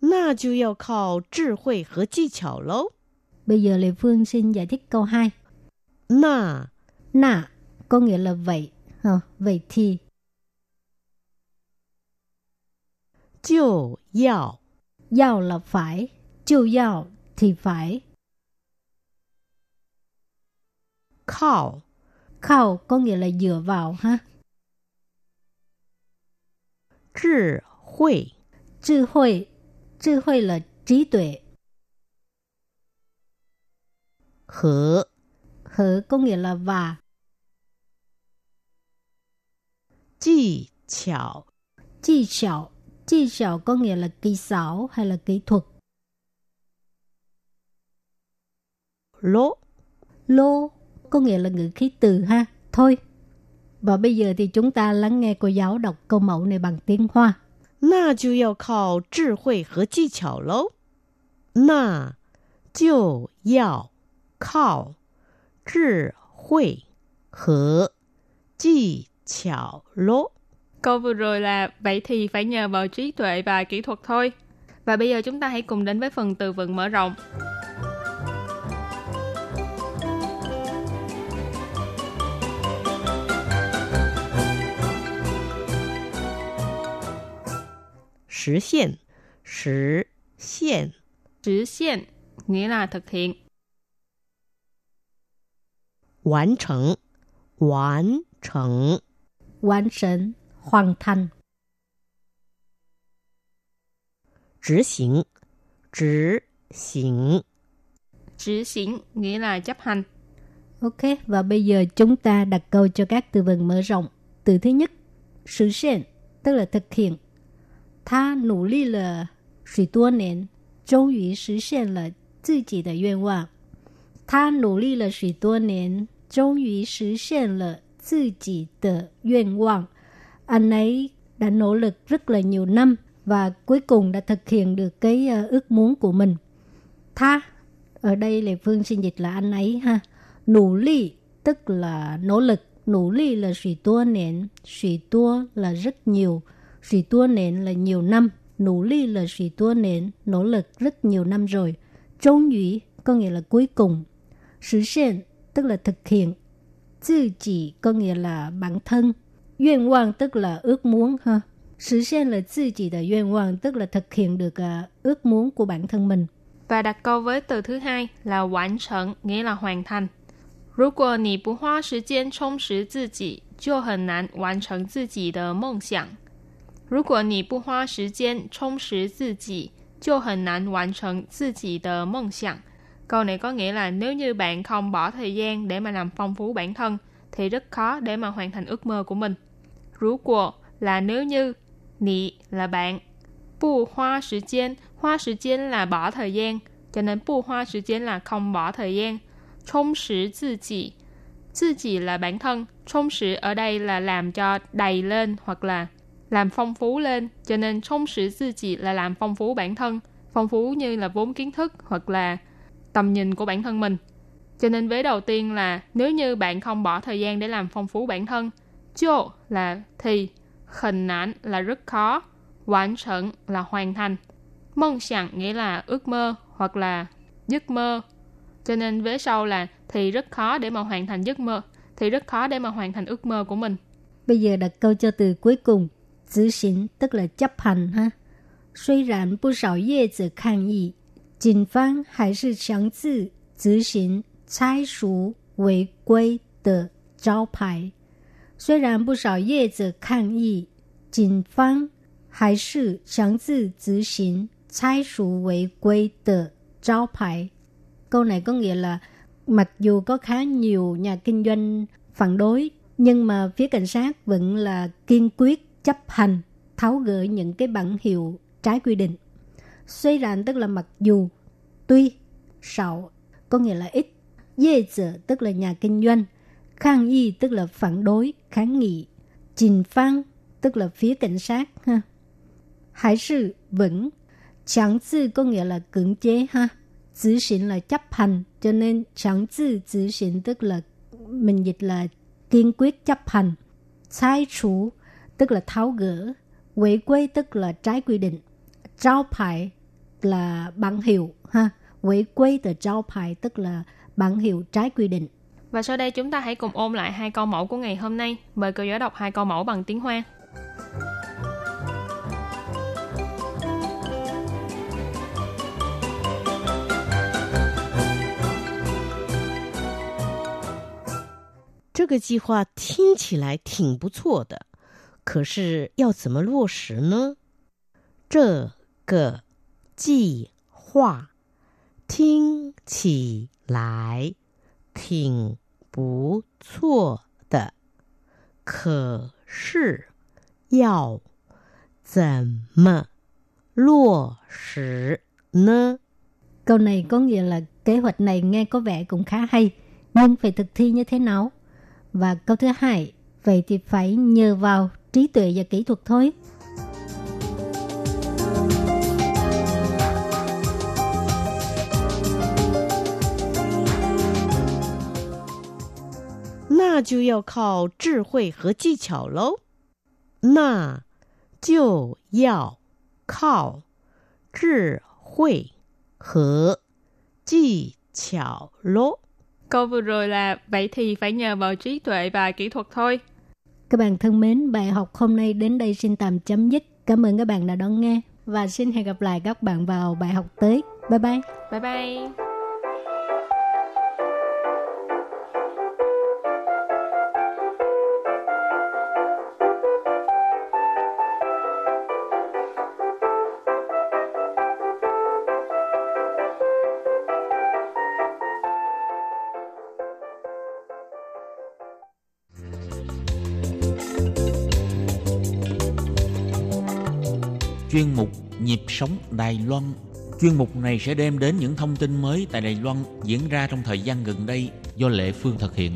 [SPEAKER 6] 那就要靠智慧和技巧喽。
[SPEAKER 3] Bây giờ Lê Phương xin giải thích câu 2.
[SPEAKER 6] 那
[SPEAKER 3] nạ có nghĩa là vậy. À, vậy thì.
[SPEAKER 6] Chiều yào.
[SPEAKER 3] Yào là phải. Chiều yào thì phải.
[SPEAKER 6] Khảo.
[SPEAKER 3] Khảo có nghĩa là dựa vào ha.
[SPEAKER 6] Trí huệ.
[SPEAKER 3] Trí huệ. Trí huệ là trí tuệ.
[SPEAKER 6] Hở.
[SPEAKER 3] Hở có nghĩa là và.
[SPEAKER 6] 技巧
[SPEAKER 3] Chi xảo, chi xảo có nghĩa là kỹ xảo hay là kỹ thuật.
[SPEAKER 6] 喽。
[SPEAKER 3] Lô có nghĩa là ngữ khí từ ha. Thôi. Và bây giờ thì chúng ta lắng nghe cô giáo đọc câu mẫu này bằng tiếng Hoa.
[SPEAKER 6] 那就要靠智慧和技巧喽。那就要靠智慧和技 巧 lố.
[SPEAKER 1] Câu vừa rồi là vậy thì phải nhờ vào trí tuệ và kỹ thuật thôi. Và bây giờ chúng ta hãy cùng đến với phần từ vựng mở rộng.
[SPEAKER 6] Thực hiện, thực hiện,
[SPEAKER 1] thực hiện nghĩa là thực hiện.
[SPEAKER 6] Hoàn thành, hoàn thành
[SPEAKER 3] Hoàn thành, hoàn thành.
[SPEAKER 6] 执行，执行，
[SPEAKER 1] Chữ hiện nghĩa là chấp hành.
[SPEAKER 3] Ok, và bây giờ chúng ta đặt câu cho các từ vựng mở rộng. Từ thứ nhất, sự hiện, tức là thực hiện. Ta nỗ lực là 许多年，终于实现了自己的愿望。他努力了许多年， 终于实现了 自己的愿望. Anh ấy đã nỗ lực rất là nhiều năm và cuối cùng đã thực hiện được cái ờ, ước muốn của mình. Tha, ở đây là Phương xin dịch là anh ấy ha. Nỗ lực tức là nỗ lực. Nỗ lực là suy tua nền, suy tua là rất nhiều. Suy tua nền là nhiều năm. Nỗ lực là suy tua nền, nỗ lực rất nhiều năm rồi. Trung ủy có nghĩa là cuối cùng. Sự hiện tức là thực hiện. Tự chỉ có nghĩa là bản thân. Nguyện vọng tức là ước muốn ha. Sự hiện là tự chỉ的愿望 tức là thực hiện được uh, ước muốn của bản thân mình.
[SPEAKER 1] Và đặt câu với từ thứ hai là hoàn thành, nghĩa là hoàn thành. 如果你不花时间充实自己，就很难完成自己的梦想。如果你不花时间充实自己，就很难完成自己的梦想。 Câu này có nghĩa là nếu như bạn không bỏ thời gian để mà làm phong phú bản thân thì rất khó để mà hoàn thành ước mơ của mình. Rú của là nếu như, nị là bạn, bù hoa thời gian, hoa thời gian là bỏ thời gian, cho nên bù hoa thời gian là không bỏ thời gian. Trông sử tự chỉ, tự chỉ là bản thân, trông sử ở đây là làm cho đầy lên hoặc là làm phong phú lên, cho nên trông sử tự chỉ là làm phong phú bản thân, phong phú như là vốn kiến thức hoặc là tầm nhìn của bản thân mình. Cho nên vế đầu tiên là nếu như bạn không bỏ thời gian để làm phong phú bản thân, chô là thì, khẩn nản là rất khó, hoàn sẵn là hoàn thành. Mong sẵn nghĩa là ước mơ hoặc là giấc mơ. Cho nên vế sau là thì rất khó để mà hoàn thành giấc mơ, thì rất khó để mà hoàn thành ước mơ của mình.
[SPEAKER 3] Bây giờ đặt câu cho từ cuối cùng, giữ xỉn tức là chấp hành ha. Suy rãn bu sảo yê zi khang yi, 警方还是强制执行拆除违规的招牌。虽然不少业者抗议，警方还是强制执行拆除违规的招牌。Câu này có nghĩa là mặc dù có khá nhiều nhà kinh doanh phản đối, nhưng mà phía cảnh sát vẫn là kiên quyết chấp hành tháo gỡ những cái bản hiệu trái quy định. Suy rán tức là mặc dù, tuy, sảo có nghĩa là ít. Dê tử tức là nhà kinh doanh. Khang y tức là phản đối, kháng nghị. Trình phang tức là phía cảnh sát. ha. Hải sự vững. Chẳng tư có nghĩa là cưỡng chế ha. Giữ 行 là chấp hành. Cho nên chẳng tư tức là mình dịch là kiên quyết chấp hành. Sai chủ tức là tháo gỡ. Quỷ quê tức là trái quy định. Trao phải là bản hiệu ha quỷ quy từ trao牌 tức là bản hiệu trái quy định
[SPEAKER 1] và sau đây chúng ta hãy cùng ôn lại hai câu mẫu của ngày hôm nay mời cô giáo đọc hai câu mẫu bằng tiếng hoa
[SPEAKER 6] 这个计划听起来挺不错的，可是要怎么落实呢？这个 计划听起来挺不错的，可是要怎么落实呢？
[SPEAKER 3] Câu này có nghĩa là kế hoạch này nghe có vẻ cũng khá hay, nhưng phải thực thi như thế nào? Và câu thứ hai, vậy thì phải nhờ vào trí tuệ và kỹ thuật thôi.
[SPEAKER 6] 那就要靠智慧和技巧喽。那就要靠智慧和技巧喽。
[SPEAKER 1] Câu vừa rồi là vậy thì phải nhờ vào trí tuệ và kỹ thuật thôi.
[SPEAKER 3] Các bạn thân mến, bài học hôm nay đến đây xin tạm chấm dứt. Cảm ơn các bạn đã đón nghe và xin hẹn gặp lại các bạn vào bài học tới. Bye bye.
[SPEAKER 1] Bye bye.
[SPEAKER 4] chuyên mục Nhịp sống Đài Loan. Chuyên mục này sẽ đem đến những thông tin mới tại Đài Loan diễn ra trong thời gian gần đây do Lệ Phương thực hiện.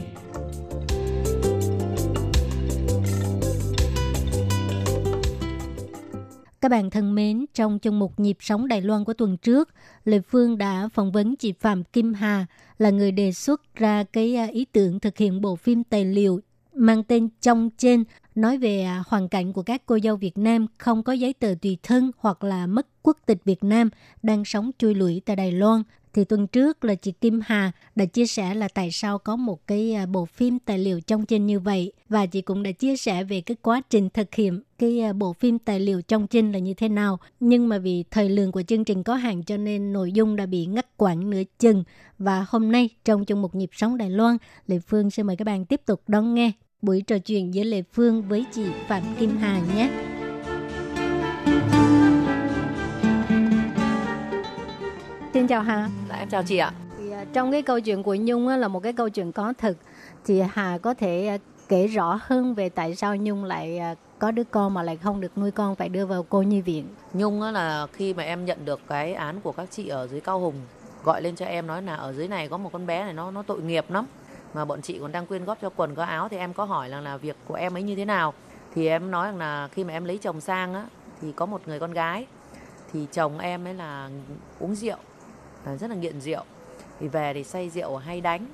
[SPEAKER 3] Các bạn thân mến, trong chương mục Nhịp sống Đài Loan của tuần trước, Lệ Phương đã phỏng vấn chị Phạm Kim Hà là người đề xuất ra cái à, ý tưởng thực hiện bộ phim tài liệu mang tên Trong Trên nói về à, hoàn cảnh của các cô dâu Việt Nam không có giấy tờ tùy thân hoặc là mất quốc tịch Việt Nam đang sống chui lủi tại Đài Loan, thì tuần trước là chị Kim Hà đã chia sẻ là tại sao có một cái à, bộ phim tài liệu trong trên như vậy. Và chị cũng đã chia sẻ về cái quá trình thực hiện cái à, bộ phim tài liệu trong trên là như thế nào. Nhưng mà vì thời lượng của chương trình có hạn cho nên nội dung đã bị ngắt quãng nửa chừng. Và hôm nay trong chung một nhịp sống Đài Loan, Lệ Phương sẽ mời các bạn tiếp tục đón nghe buổi trò chuyện giữa Lệ Phương với chị Phạm Kim Hà nhé. Xin chào Hà.
[SPEAKER 7] Dạ, em chào chị ạ.
[SPEAKER 3] Thì, uh, trong cái câu chuyện của Nhung á, là một cái câu chuyện có thực. Thì Hà có thể uh, kể rõ hơn về tại sao Nhung lại uh, có đứa con mà lại không được nuôi con phải đưa vào cô nhi viện.
[SPEAKER 7] Nhung á, là khi mà em nhận được cái án của các chị ở dưới Cao Hùng gọi lên cho em nói là ở dưới này có một con bé này nó nó tội nghiệp lắm mà bọn chị còn đang quyên góp cho quần, có áo, thì em có hỏi là là việc của em ấy như thế nào. Thì em nói rằng là khi mà em lấy chồng sang á, thì có một người con gái, thì chồng em ấy là uống rượu, là rất là nghiện rượu. Thì về thì say rượu hay đánh.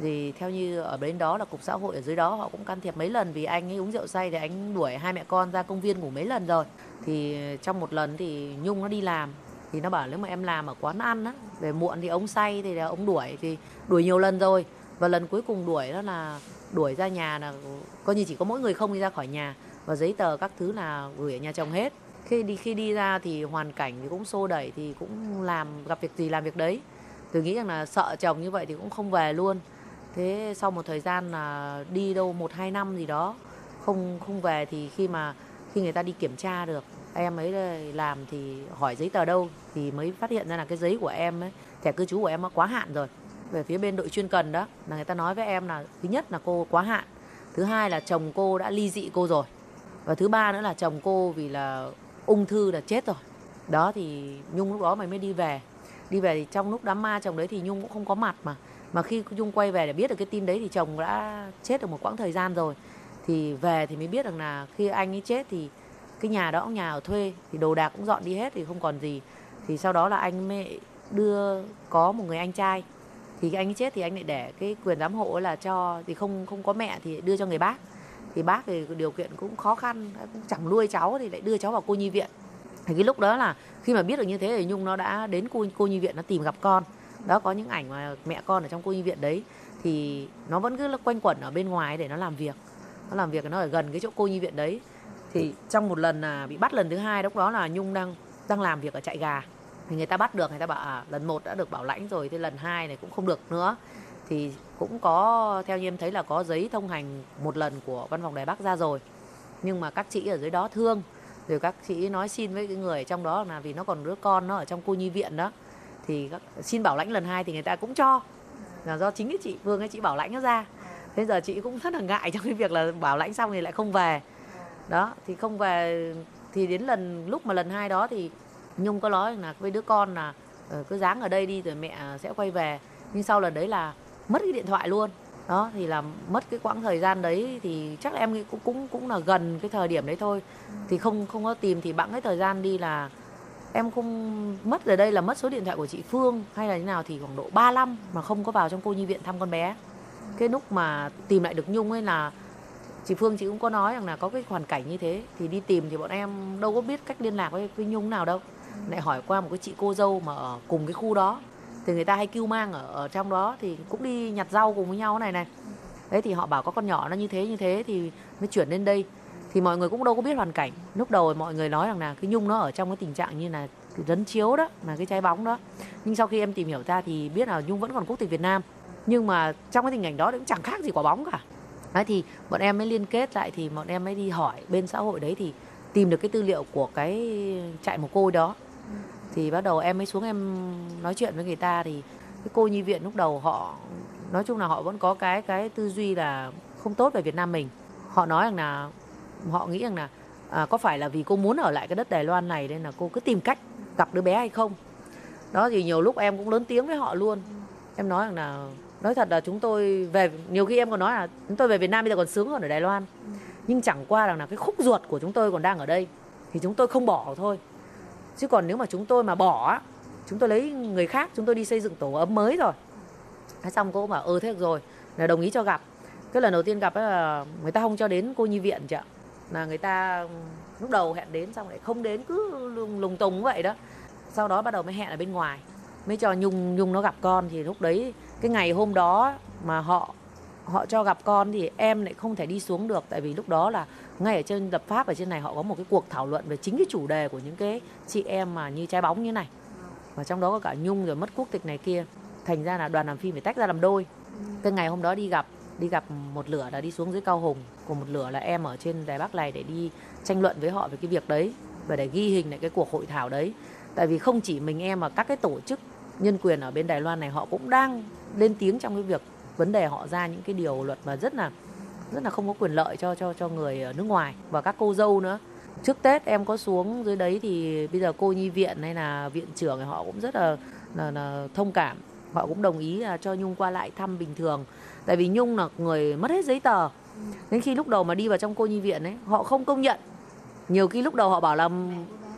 [SPEAKER 7] Thì theo như ở bên đó là cục xã hội ở dưới đó, họ cũng can thiệp mấy lần vì anh ấy uống rượu say thì anh đuổi hai mẹ con ra công viên ngủ mấy lần rồi. Thì trong một lần thì nhung nó đi làm, thì nó bảo nếu mà em làm ở quán ăn á, về muộn thì ông say thì là ông đuổi, thì đuổi nhiều lần rồi và lần cuối cùng đuổi đó là đuổi ra nhà là coi như chỉ có mỗi người không đi ra khỏi nhà và giấy tờ các thứ là gửi ở nhà chồng hết. Khi đi khi đi ra thì hoàn cảnh thì cũng xô đẩy thì cũng làm, gặp việc gì làm việc đấy. Tôi nghĩ rằng là sợ chồng như vậy thì cũng không về luôn. Thế sau một thời gian là đi đâu một, hai năm gì đó, không không về thì khi mà, khi người ta đi kiểm tra được, em ấy làm thì hỏi giấy tờ đâu thì mới phát hiện ra là cái giấy của em ấy, thẻ cư trú của em nó quá hạn rồi về phía bên đội chuyên cần đó, là người ta nói với em là thứ nhất là cô quá hạn, thứ hai là chồng cô đã ly dị cô rồi, và thứ ba nữa là chồng cô vì là ung thư là chết rồi. Đó thì nhung lúc đó mày mới đi về. Đi về thì trong lúc đám ma chồng đấy thì nhung cũng không có mặt mà. Mà khi nhung quay về để biết được cái tin đấy thì chồng đã chết được một quãng thời gian rồi. Thì về thì mới biết rằng là khi anh ấy chết thì cái nhà đó cũng nhà ở thuê thì đồ đạc cũng dọn đi hết thì không còn gì. Thì sau đó là anh mới đưa, có một người anh trai thì anh ấy chết thì anh lại để cái quyền giám hộ là cho, thì không không có mẹ thì đưa cho người bác. Thì bác thì điều kiện cũng khó khăn, cũng chẳng nuôi cháu thì lại đưa cháu vào cô nhi viện. Thì cái lúc đó là khi mà biết được như thế thì nhung nó đã đến cô cô nhi viện nó tìm gặp con. Đó, có những ảnh mà mẹ con ở trong cô nhi viện đấy. Thì nó vẫn cứ quanh quẩn ở bên ngoài để nó làm việc. Nó làm việc nó ở gần cái chỗ cô nhi viện đấy. Thì trong một lần là bị bắt lần thứ hai, lúc đó là nhung đang đang làm việc ở trại gà thì người ta bắt được người ta bảo à, lần một đã được bảo lãnh rồi thì lần hai này cũng không được nữa. Thì cũng có theo như em thấy là có giấy thông hành một lần của văn phòng đài bắc ra rồi. Nhưng mà các chị ở dưới đó thương rồi các chị nói xin với cái người trong đó là vì nó còn đứa con nó ở trong cô nhi viện đó. Thì các, xin bảo lãnh lần hai thì người ta cũng cho. Là do chính cái chị Vương ấy chị bảo lãnh nó ra. Thế giờ chị cũng rất là ngại trong cái việc là bảo lãnh xong thì lại không về. Đó thì không về thì đến lần lúc mà lần hai đó thì nhung có nói là với đứa con là ờ, cứ dáng ở đây đi rồi mẹ sẽ quay về. Nhưng sau lần đấy là mất cái điện thoại luôn. Đó thì là mất cái quãng thời gian đấy thì chắc là em cũng cũng cũng là gần cái thời điểm đấy thôi. Thì không không có tìm thì bẵng cái thời gian đi là em không mất ở đây là mất số điện thoại của chị Phương hay là như nào thì khoảng độ 35 mà không có vào trong cô nhi viện thăm con bé. Cái lúc mà tìm lại được Nhung ấy là chị Phương chị cũng có nói rằng là có cái hoàn cảnh như thế. Thì đi tìm thì bọn em đâu có biết cách liên lạc với, với Nhung nào đâu lại hỏi qua một cái chị cô dâu mà ở cùng cái khu đó. Thì người ta hay kêu mang ở, ở trong đó thì cũng đi nhặt rau cùng với nhau này này. Đấy thì họ bảo có con nhỏ nó như thế như thế thì mới chuyển lên đây. Thì mọi người cũng đâu có biết hoàn cảnh. Lúc đầu mọi người nói rằng là cái nhung nó ở trong cái tình trạng như là rấn chiếu đó là cái trái bóng đó. Nhưng sau khi em tìm hiểu ra thì biết là nhung vẫn còn quốc tịch việt nam. Nhưng mà trong cái tình cảnh đó cũng chẳng khác gì quả bóng cả. Đấy thì bọn em mới liên kết lại thì bọn em mới đi hỏi bên xã hội đấy thì tìm được cái tư liệu của cái trại mồ côi đó thì bắt đầu em mới xuống em nói chuyện với người ta thì cái cô nhi viện lúc đầu họ nói chung là họ vẫn có cái cái tư duy là không tốt về Việt Nam mình. Họ nói rằng là họ nghĩ rằng là à, có phải là vì cô muốn ở lại cái đất Đài Loan này nên là cô cứ tìm cách gặp đứa bé hay không? Đó thì nhiều lúc em cũng lớn tiếng với họ luôn. Em nói rằng là nói thật là chúng tôi về nhiều khi em còn nói là chúng tôi về Việt Nam bây giờ còn sướng hơn ở Đài Loan. Nhưng chẳng qua rằng là cái khúc ruột của chúng tôi còn đang ở đây thì chúng tôi không bỏ thôi chứ còn nếu mà chúng tôi mà bỏ chúng tôi lấy người khác chúng tôi đi xây dựng tổ ấm mới rồi. Thế xong cô bảo ừ thế được rồi là đồng ý cho gặp. Cái lần đầu tiên gặp là người ta không cho đến cô nhi viện chị ạ. Là người ta lúc đầu hẹn đến xong lại không đến cứ lùng, lùng tùng vậy đó. Sau đó bắt đầu mới hẹn ở bên ngoài mới cho nhung nhung nó gặp con. Thì lúc đấy cái ngày hôm đó mà họ họ cho gặp con thì em lại không thể đi xuống được. Tại vì lúc đó là ngay ở trên lập pháp, ở trên này họ có một cái cuộc thảo luận về chính cái chủ đề của những cái chị em mà như trái bóng như này. Và trong đó có cả nhung rồi mất quốc tịch này kia. Thành ra là đoàn làm phim phải tách ra làm đôi. Cái ngày hôm đó đi gặp đi gặp một lửa là đi xuống dưới cao hùng. Còn một lửa là em ở trên đài bắc này để đi tranh luận với họ về cái việc đấy và để ghi hình lại cái cuộc hội thảo đấy. Tại vì không chỉ mình em mà các cái tổ chức nhân quyền ở bên đài loan này họ cũng đang lên tiếng trong cái việc vấn đề họ ra những cái điều luật mà rất là rất là không có quyền lợi cho cho cho người ở nước ngoài và các cô dâu nữa. Trước tết em có xuống dưới đấy thì bây giờ cô nhi viện hay là viện trưởng thì họ cũng rất là, là, là thông cảm. Họ cũng đồng ý là cho nhung qua lại thăm bình thường. Tại vì nhung là người mất hết giấy tờ. Đến khi lúc đầu mà đi vào trong cô nhi viện ấy họ không công nhận. Nhiều khi lúc đầu họ bảo là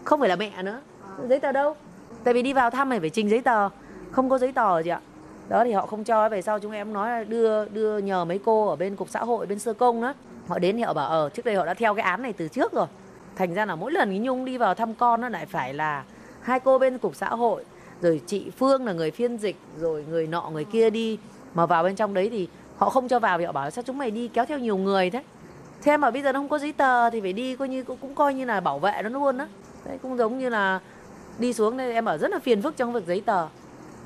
[SPEAKER 7] không phải là mẹ nữa. Giấy tờ đâu? Tại vì đi vào thăm này phải trình giấy tờ. Không có giấy tờ gì ạ đó thì họ không cho về sau chúng em nói là đưa đưa nhờ mấy cô ở bên cục xã hội bên sơ công đó. Họ đến thì họ bảo ờ trước đây họ đã theo cái án này từ trước rồi. Thành ra là mỗi lần cái nhung đi vào thăm con nó lại phải là hai cô bên cục xã hội rồi chị phương là người phiên dịch rồi người nọ người kia đi. Mà vào bên trong đấy thì họ không cho vào thì họ bảo sao chúng mày đi kéo theo nhiều người thế? Thế mà bây giờ nó không có giấy tờ thì phải đi coi như cũng, cũng coi như là bảo vệ nó luôn á. Đấy cũng giống như là đi xuống đây em ở rất là phiền phức trong việc giấy tờ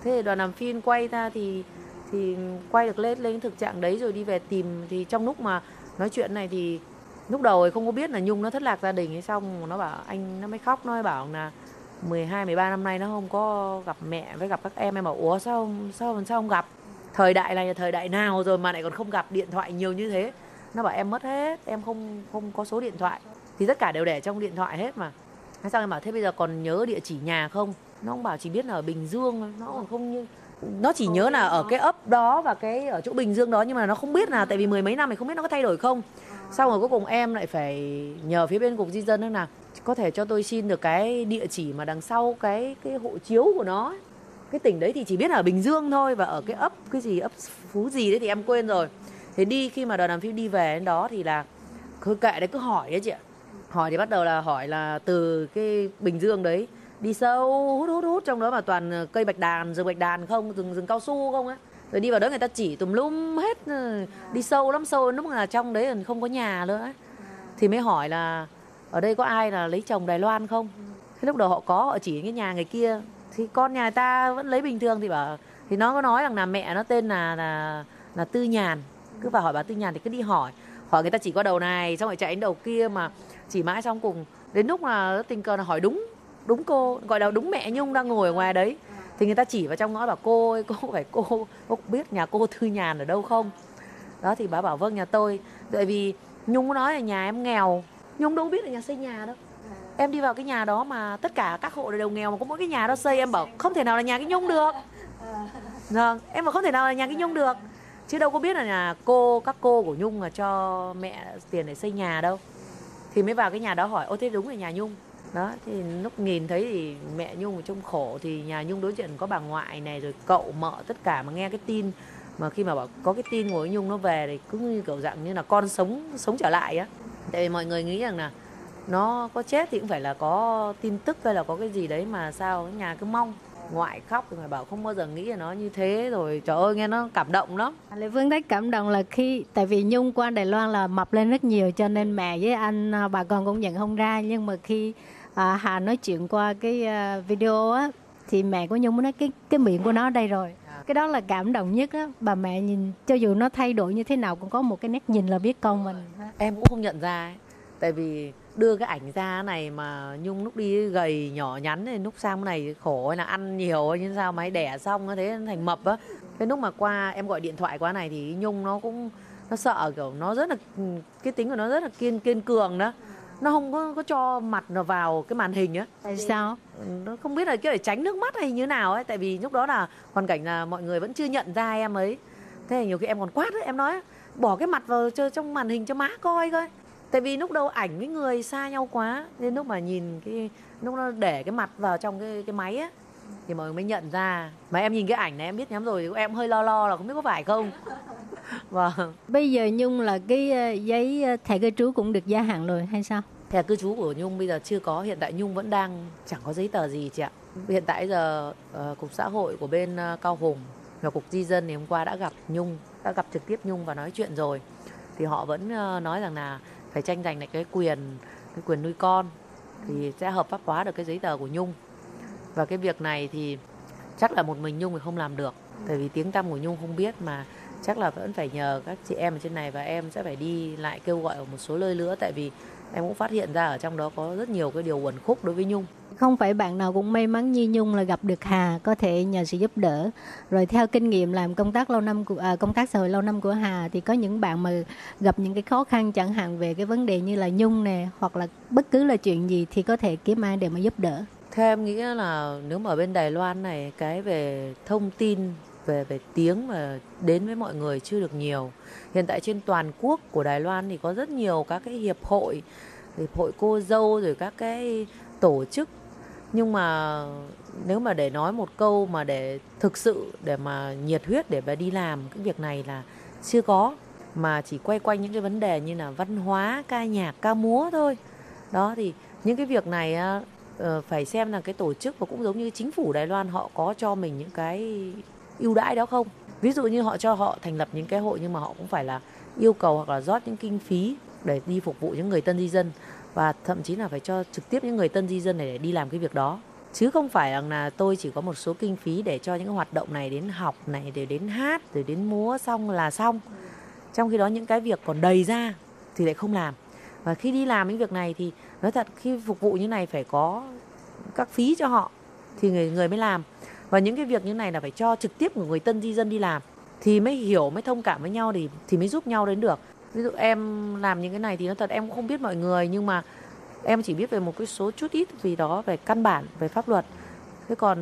[SPEAKER 7] thế đoàn làm phim quay ra thì thì quay được lên lên thực trạng đấy rồi đi về tìm. Thì trong lúc mà nói chuyện này thì lúc đầu thì không có biết là nhung nó thất lạc gia đình ấy xong, nó bảo anh nó mới khóc, nó mới bảo là 12 13 năm nay nó không có gặp mẹ với gặp các em. Em bảo, ủa, sao sao sao không gặp? Thời đại này là thời đại nào rồi mà lại còn không gặp điện thoại nhiều như thế? Nó bảo, em mất hết, em không không có số điện thoại. Thì tất cả đều để trong điện thoại hết mà. Hay sao em bảo, thế bây giờ còn nhớ địa chỉ nhà không? Nó không bảo chỉ biết là ở bình dương nó còn không như nó chỉ nhớ là ở cái ấp đó và cái ở chỗ bình dương đó nhưng mà nó không biết là tại vì mười mấy năm thì không biết nó có thay đổi không. Sau rồi cuối cùng em lại phải nhờ phía bên cục di dân nữa là có thể cho tôi xin được cái địa chỉ mà đằng sau cái cái hộ chiếu của nó cái tỉnh đấy thì chỉ biết là ở bình dương thôi và ở cái ấp cái gì ấp phú gì đấy thì em quên rồi. Thế đi khi mà đoàn làm phim đi về đến đó thì là cứ kệ đấy cứ hỏi đấy chị ạ. Hỏi thì bắt đầu là hỏi là từ cái bình dương đấy đi sâu, hút hút hút, trong đó mà toàn ờ, cây bạch đàn, rừng bạch đàn không, rừng rừng cao su không á. Rồi đi vào đó người ta chỉ tùm lum hết ờ, đi sâu lắm, sâu lúc là trong đấy không có nhà nữa ấy. thì mới hỏi là, ở đây có ai là lấy chồng Đài Loan không? Thế lúc đầu họ có, họ chỉ cái nhà người kia. Thì con nhà ta vẫn lấy bình thường thì bảo, thì nó có nói rằng là mẹ nó tên là là là Tư Nhàn. Cứ vào hỏi bà Tư Nhàn thì cứ đi hỏi. Hỏi người ta chỉ qua đầu này, xong rồi chạy đến đầu kia mà chỉ mãi xong cùng. Đến lúc mà tình cờ là hỏi đúng đúng cô, gọi là đúng mẹ nhung đang ngồi ở ngoài đấy. Thì người ta chỉ vào trong ngõ bảo, cô ơi, cô phải cô cô biết nhà cô thư nhàn ở đâu không? Đó, thì bà bảo vâng nhà tôi. Tại vì nhung nói là nhà em nghèo. Nhung đâu biết là nhà xây nhà đâu. Em đi vào cái nhà đó mà tất cả các hộ đều nghèo, mà có mỗi cái nhà đó xây, em bảo, không thể nào là nhà cái nhung được. Vâng em bảo, không thể nào là nhà cái nhung được. Chứ đâu có biết là nhà cô, các cô của nhung là cho mẹ tiền để xây nhà đâu. Thì mới vào cái nhà đó hỏi, ô, thế đúng là nhà nhung đó, thì lúc nhìn thấy thì mẹ nhung ở trong khổ thì nhà nhung đối diện có bà ngoại này, rồi cậu, mợ, tất cả mà nghe cái tin, mà khi mà bảo có cái tin của nhung nó về thì cứ như kiểu dạng như là con sống sống trở lại á. Tại vì mọi người nghĩ rằng là nó có chết thì cũng phải là có tin tức hay là có cái gì đấy mà sao cái nhà cứ mong, ngoại khóc thì ngoại bảo không bao giờ nghĩ là nó như thế rồi, trời ơi, nghe nó cảm động lắm.
[SPEAKER 3] À, Lê Phương thấy cảm động là khi, tại vì Nhung qua Đài Loan là mập lên rất nhiều cho nên mẹ với anh à, bà con cũng nhận không ra, nhưng mà khi à, Hà nói chuyện qua cái uh, video á thì mẹ của Nhung nói cái cái miệng của nó đây rồi. À. cái đó là cảm động nhất á. Bà mẹ nhìn cho dù nó thay đổi như thế nào cũng có một cái nét nhìn là biết con mình.
[SPEAKER 7] Em cũng không nhận ra ấy. tại vì đưa cái ảnh ra này mà nhung lúc đi gầy nhỏ nhắn thì lúc sang này khổ hay là ăn nhiều như sao mà đẻ xong thế thành mập á. Cái lúc mà qua em gọi điện thoại qua này thì nhung nó cũng nó sợ kiểu nó rất là cái tính của nó rất là kiên kiên cường đó nó không có, có cho mặt nó vào cái màn hình á.
[SPEAKER 3] Tại sao?
[SPEAKER 7] Nó không biết là kiểu để tránh nước mắt hay như nào ấy tại vì lúc đó là hoàn cảnh là mọi người vẫn chưa nhận ra em ấy. Thế nhiều khi em còn quát ấy, em nói bỏ cái mặt vào cho trong màn hình cho má coi coi. Tại vì lúc đầu ảnh với người xa nhau quá nên lúc mà nhìn cái lúc nó để cái mặt vào trong cái cái máy á thì mọi người mới nhận ra. Mà em nhìn cái ảnh này em biết nhắm rồi em hơi lo lo là không biết có phải không? Vâng.
[SPEAKER 3] Bây giờ Nhung là cái ờ, giấy ờ, thẻ cư trú cũng được gia hạn rồi hay sao?
[SPEAKER 7] Thẻ cư trú của nhung bây giờ chưa có hiện tại nhung vẫn đang chẳng có giấy tờ gì chị ạ. Hiện tại giờ uh, cục xã hội của bên uh, cao hùng và cục di dân thì hôm qua đã gặp nhung đã gặp trực tiếp nhung và nói chuyện rồi. Thì họ vẫn uh, nói rằng là phải tranh giành lại cái quyền cái quyền nuôi con thì sẽ hợp pháp hóa được cái giấy tờ của nhung. Và cái việc này thì chắc là một mình nhung thì không làm được tại vì tiếng tăm của nhung không biết mà chắc là vẫn phải nhờ các chị em ở trên này và em sẽ phải đi lại kêu gọi ở một số nơi nữa tại vì em cũng phát hiện ra ở trong đó có rất nhiều cái điều uẩn khúc đối với nhung
[SPEAKER 3] Không phải bạn nào cũng may mắn như Nhung là gặp được Hà có thể nhờ sự giúp đỡ. Rồi theo kinh nghiệm làm công tác lâu năm của à, công tác xã hội lâu năm của Hà thì có những bạn mà gặp những cái khó khăn chẳng hạn về cái vấn đề như là Nhung nè hoặc là bất cứ là chuyện gì thì có thể kiếm ai để mà giúp đỡ.
[SPEAKER 7] theo em nghĩ là nếu mà ở bên Đài Loan này cái về thông tin về về tiếng mà đến với mọi người chưa được nhiều. Hiện tại trên toàn quốc của Đài Loan thì có rất nhiều các cái hiệp hội hiệp hội cô dâu rồi các cái tổ chức. Nhưng mà nếu mà để nói một câu mà để thực sự để mà nhiệt huyết để mà đi làm, cái việc này là chưa có. Mà chỉ quay quanh những cái vấn đề như là văn hóa, ca nhạc, ca múa thôi. Đó, thì những cái việc này ờ, phải xem là cái tổ chức và cũng giống như chính phủ Đài Loan họ có cho mình những cái ưu đãi đó không? Ví dụ như họ cho họ thành lập những cái hội nhưng mà họ cũng phải là yêu cầu hoặc là rót những kinh phí để đi phục vụ những người tân di dân và thậm chí là phải cho trực tiếp những người tân di dân này để đi làm cái việc đó. Chứ không phải rằng là tôi chỉ có một số kinh phí để cho những hoạt động này đến học này, để đến hát, rồi đến múa xong là xong. Trong khi đó những cái việc còn đầy ra thì lại không làm. Và khi đi làm những việc này thì nói thật, khi phục vụ như này phải có các phí cho họ thì người người mới làm và những cái việc như này là phải cho trực tiếp của người tân di dân đi làm, thì mới hiểu, mới thông cảm với nhau thì thì mới giúp nhau đến được. Ví dụ em làm những cái này thì nói thật em cũng không biết mọi người, nhưng mà em chỉ biết về một cái số chút ít vì đó về căn bản, về pháp luật. Thế còn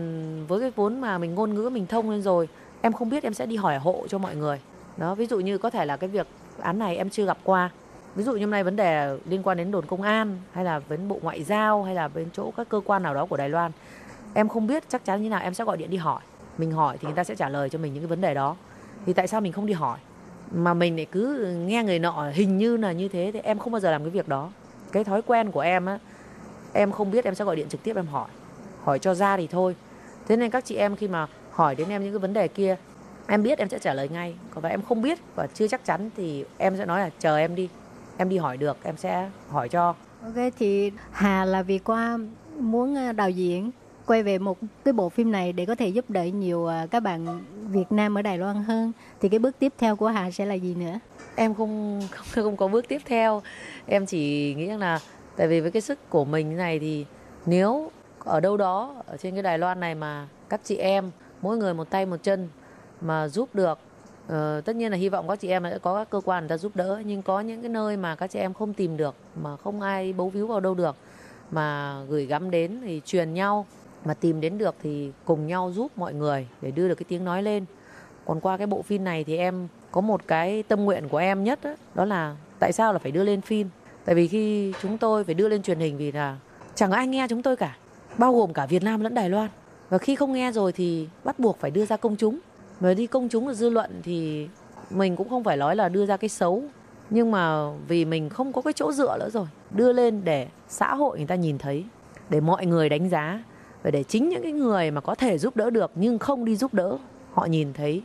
[SPEAKER 7] với cái vốn mà mình ngôn ngữ, mình thông lên rồi, em không biết em sẽ đi hỏi hộ cho mọi người. Đó, ví dụ như có thể là cái việc án này em chưa gặp qua. Ví dụ như hôm nay vấn đề liên quan đến đồn công an, hay là với bộ ngoại giao, hay là bên chỗ các cơ quan nào đó của đài loan em không biết chắc chắn như nào em sẽ gọi điện đi hỏi. Mình hỏi thì người ta sẽ trả lời cho mình những cái vấn đề đó. Thì tại sao mình không đi hỏi? Mà mình lại cứ nghe người nọ hình như là như thế thì em không bao giờ làm cái việc đó. Cái thói quen của em á, em không biết em sẽ gọi điện trực tiếp em hỏi. Hỏi cho ra thì thôi. Thế nên các chị em khi mà hỏi đến em những cái vấn đề kia, em biết em sẽ trả lời ngay. Còn và em không biết và chưa chắc chắn thì em sẽ nói là chờ em đi. Em đi hỏi được, em sẽ hỏi cho.
[SPEAKER 3] Ok, thì Hà là vì qua muốn à, đạo diễn quay về một cái bộ phim này để có thể giúp đỡ nhiều à, các bạn Việt Nam ở Đài Loan hơn thì cái bước tiếp theo của Hà sẽ là gì nữa?
[SPEAKER 7] em không không không có bước tiếp theo em chỉ nghĩ rằng là tại vì với cái sức của mình như này thì nếu ở đâu đó ở trên cái Đài Loan này mà các chị em mỗi người một tay một chân mà giúp được ờ, tất nhiên là hy vọng các chị em sẽ có các cơ quan người ta giúp đỡ nhưng có những cái nơi mà các chị em không tìm được mà không ai bấu víu vào đâu được mà gửi gắm đến thì truyền nhau mà tìm đến được thì cùng nhau giúp mọi người để đưa được cái tiếng nói lên. Còn qua cái bộ phim này thì em có một cái tâm nguyện của em nhất đó, đó là tại sao là phải đưa lên phim? Tại vì khi chúng tôi phải đưa lên truyền hình vì là chẳng có ai nghe chúng tôi cả bao gồm cả Việt Nam lẫn Đài Loan. Và khi không nghe rồi thì bắt buộc phải đưa ra công chúng. Mà đi công chúng là dư luận thì mình cũng không phải nói là đưa ra cái xấu nhưng mà vì mình không có cái chỗ dựa nữa rồi đưa lên để xã hội người ta nhìn thấy để mọi người đánh giá và để chính những cái người mà có thể giúp đỡ được nhưng không đi giúp đỡ họ nhìn thấy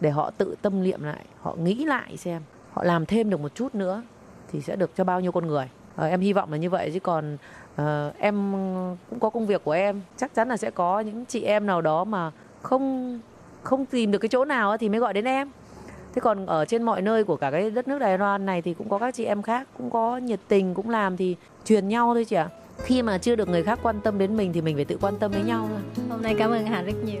[SPEAKER 7] để họ tự tâm niệm lại họ nghĩ lại xem họ làm thêm được một chút nữa thì sẽ được cho bao nhiêu con người. À, em hy vọng là như vậy chứ còn à, em cũng có công việc của em chắc chắn là sẽ có những chị em nào đó mà không không tìm được cái chỗ nào thì mới gọi đến em. Thế còn ở trên mọi nơi của cả cái đất nước Đài Loan này thì cũng có các chị em khác cũng có nhiệt tình cũng làm thì truyền nhau thôi chị ạ khi mà chưa được người khác quan tâm đến mình thì mình phải tự quan tâm với nhau thôi
[SPEAKER 3] Hôm nay cảm ơn Hà rất nhiều.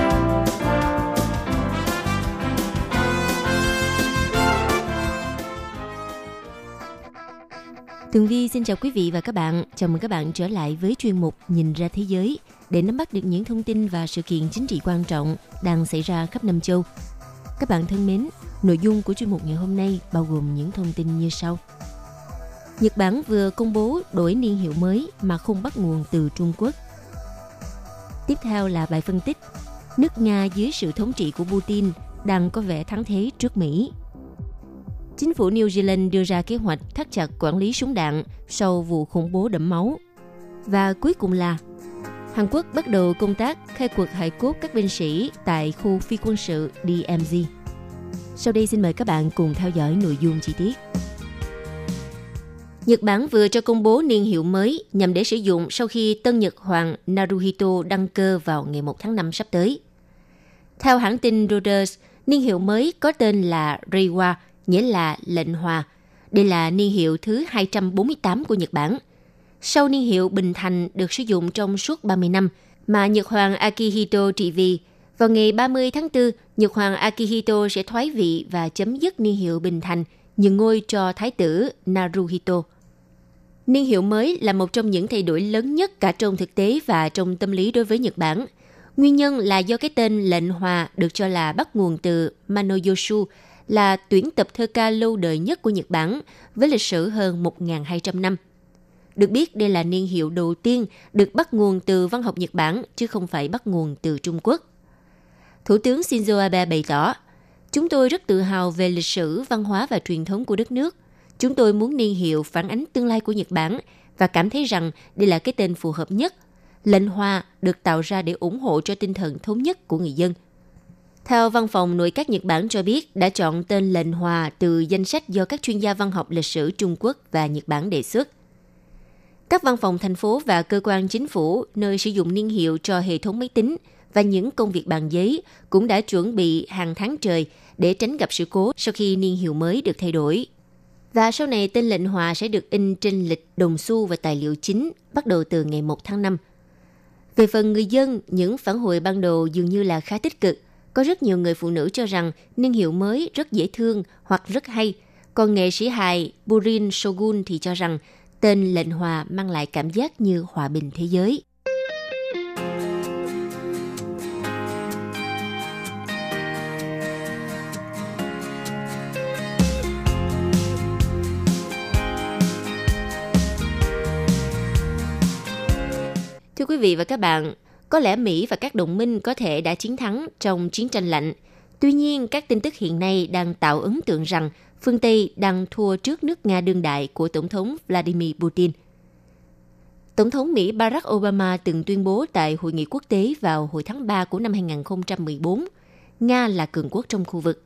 [SPEAKER 8] Tường Vi xin chào quý vị và các bạn. Chào mừng các bạn trở lại với chuyên mục Nhìn ra thế giới để nắm bắt được những thông tin và sự kiện chính trị quan trọng đang xảy ra khắp năm châu. Các bạn thân mến, nội dung của chuyên mục ngày hôm nay bao gồm những thông tin như sau. Nhật Bản vừa công bố đổi niên hiệu mới mà không bắt nguồn từ Trung Quốc. Tiếp theo là bài phân tích. Nước Nga dưới sự thống trị của Putin đang có vẻ thắng thế trước Mỹ chính phủ New Zealand đưa ra kế hoạch thắt chặt quản lý súng đạn sau vụ khủng bố đẫm máu. Và cuối cùng là Hàn Quốc bắt đầu công tác khai quật hải cốt các binh sĩ tại khu phi quân sự DMZ. Sau đây xin mời các bạn cùng theo dõi nội dung chi tiết. Nhật Bản vừa cho công bố niên hiệu mới nhằm để sử dụng sau khi tân Nhật Hoàng Naruhito đăng cơ vào ngày 1 tháng 5 sắp tới. Theo hãng tin Reuters, niên hiệu mới có tên là Reiwa – nghĩa là lệnh hòa. Đây là niên hiệu thứ 248 của Nhật Bản. Sau niên hiệu Bình Thành được sử dụng trong suốt 30 năm, mà Nhật Hoàng Akihito trị vì, vào ngày 30 tháng 4, Nhật Hoàng Akihito sẽ thoái vị và chấm dứt niên hiệu Bình Thành, nhường ngôi cho Thái tử Naruhito. Niên hiệu mới là một trong những thay đổi lớn nhất cả trong thực tế và trong tâm lý đối với Nhật Bản. Nguyên nhân là do cái tên lệnh hòa được cho là bắt nguồn từ Manoyoshu, là tuyển tập thơ ca lâu đời nhất của Nhật Bản với lịch sử hơn 1.200 năm. Được biết đây là niên hiệu đầu tiên được bắt nguồn từ văn học Nhật Bản chứ không phải bắt nguồn từ Trung Quốc. Thủ tướng Shinzo Abe bày tỏ, Chúng tôi rất tự hào về lịch sử, văn hóa và truyền thống của đất nước. Chúng tôi muốn niên hiệu phản ánh tương lai của Nhật Bản và cảm thấy rằng đây là cái tên phù hợp nhất. Lệnh Hoa được tạo ra để ủng hộ cho tinh thần thống nhất của người dân – theo văn phòng nội các Nhật Bản cho biết đã chọn tên lệnh hòa từ danh sách do các chuyên gia văn học lịch sử Trung Quốc và Nhật Bản đề xuất. Các văn phòng thành phố và cơ quan chính phủ nơi sử dụng niên hiệu cho hệ thống máy tính và những công việc bàn giấy cũng đã chuẩn bị hàng tháng trời để tránh gặp sự cố sau khi niên hiệu mới được thay đổi. Và sau này tên lệnh hòa sẽ được in trên lịch đồng xu và tài liệu chính bắt đầu từ ngày 1 tháng 5. Về phần người dân, những phản hồi ban đầu dường như là khá tích cực – có rất nhiều người phụ nữ cho rằng niên hiệu mới rất dễ thương hoặc rất hay, còn nghệ sĩ hài Burin Shogun thì cho rằng tên lệnh hòa mang lại cảm giác như hòa bình thế giới. Thưa quý vị và các bạn, có lẽ Mỹ và các đồng minh có thể đã chiến thắng trong chiến tranh lạnh. Tuy nhiên, các tin tức hiện nay đang tạo ấn tượng rằng phương Tây đang thua trước nước Nga đương đại của Tổng thống Vladimir Putin. Tổng thống Mỹ Barack Obama từng tuyên bố tại hội nghị quốc tế vào hồi tháng 3 của năm 2014, Nga là cường quốc trong khu vực.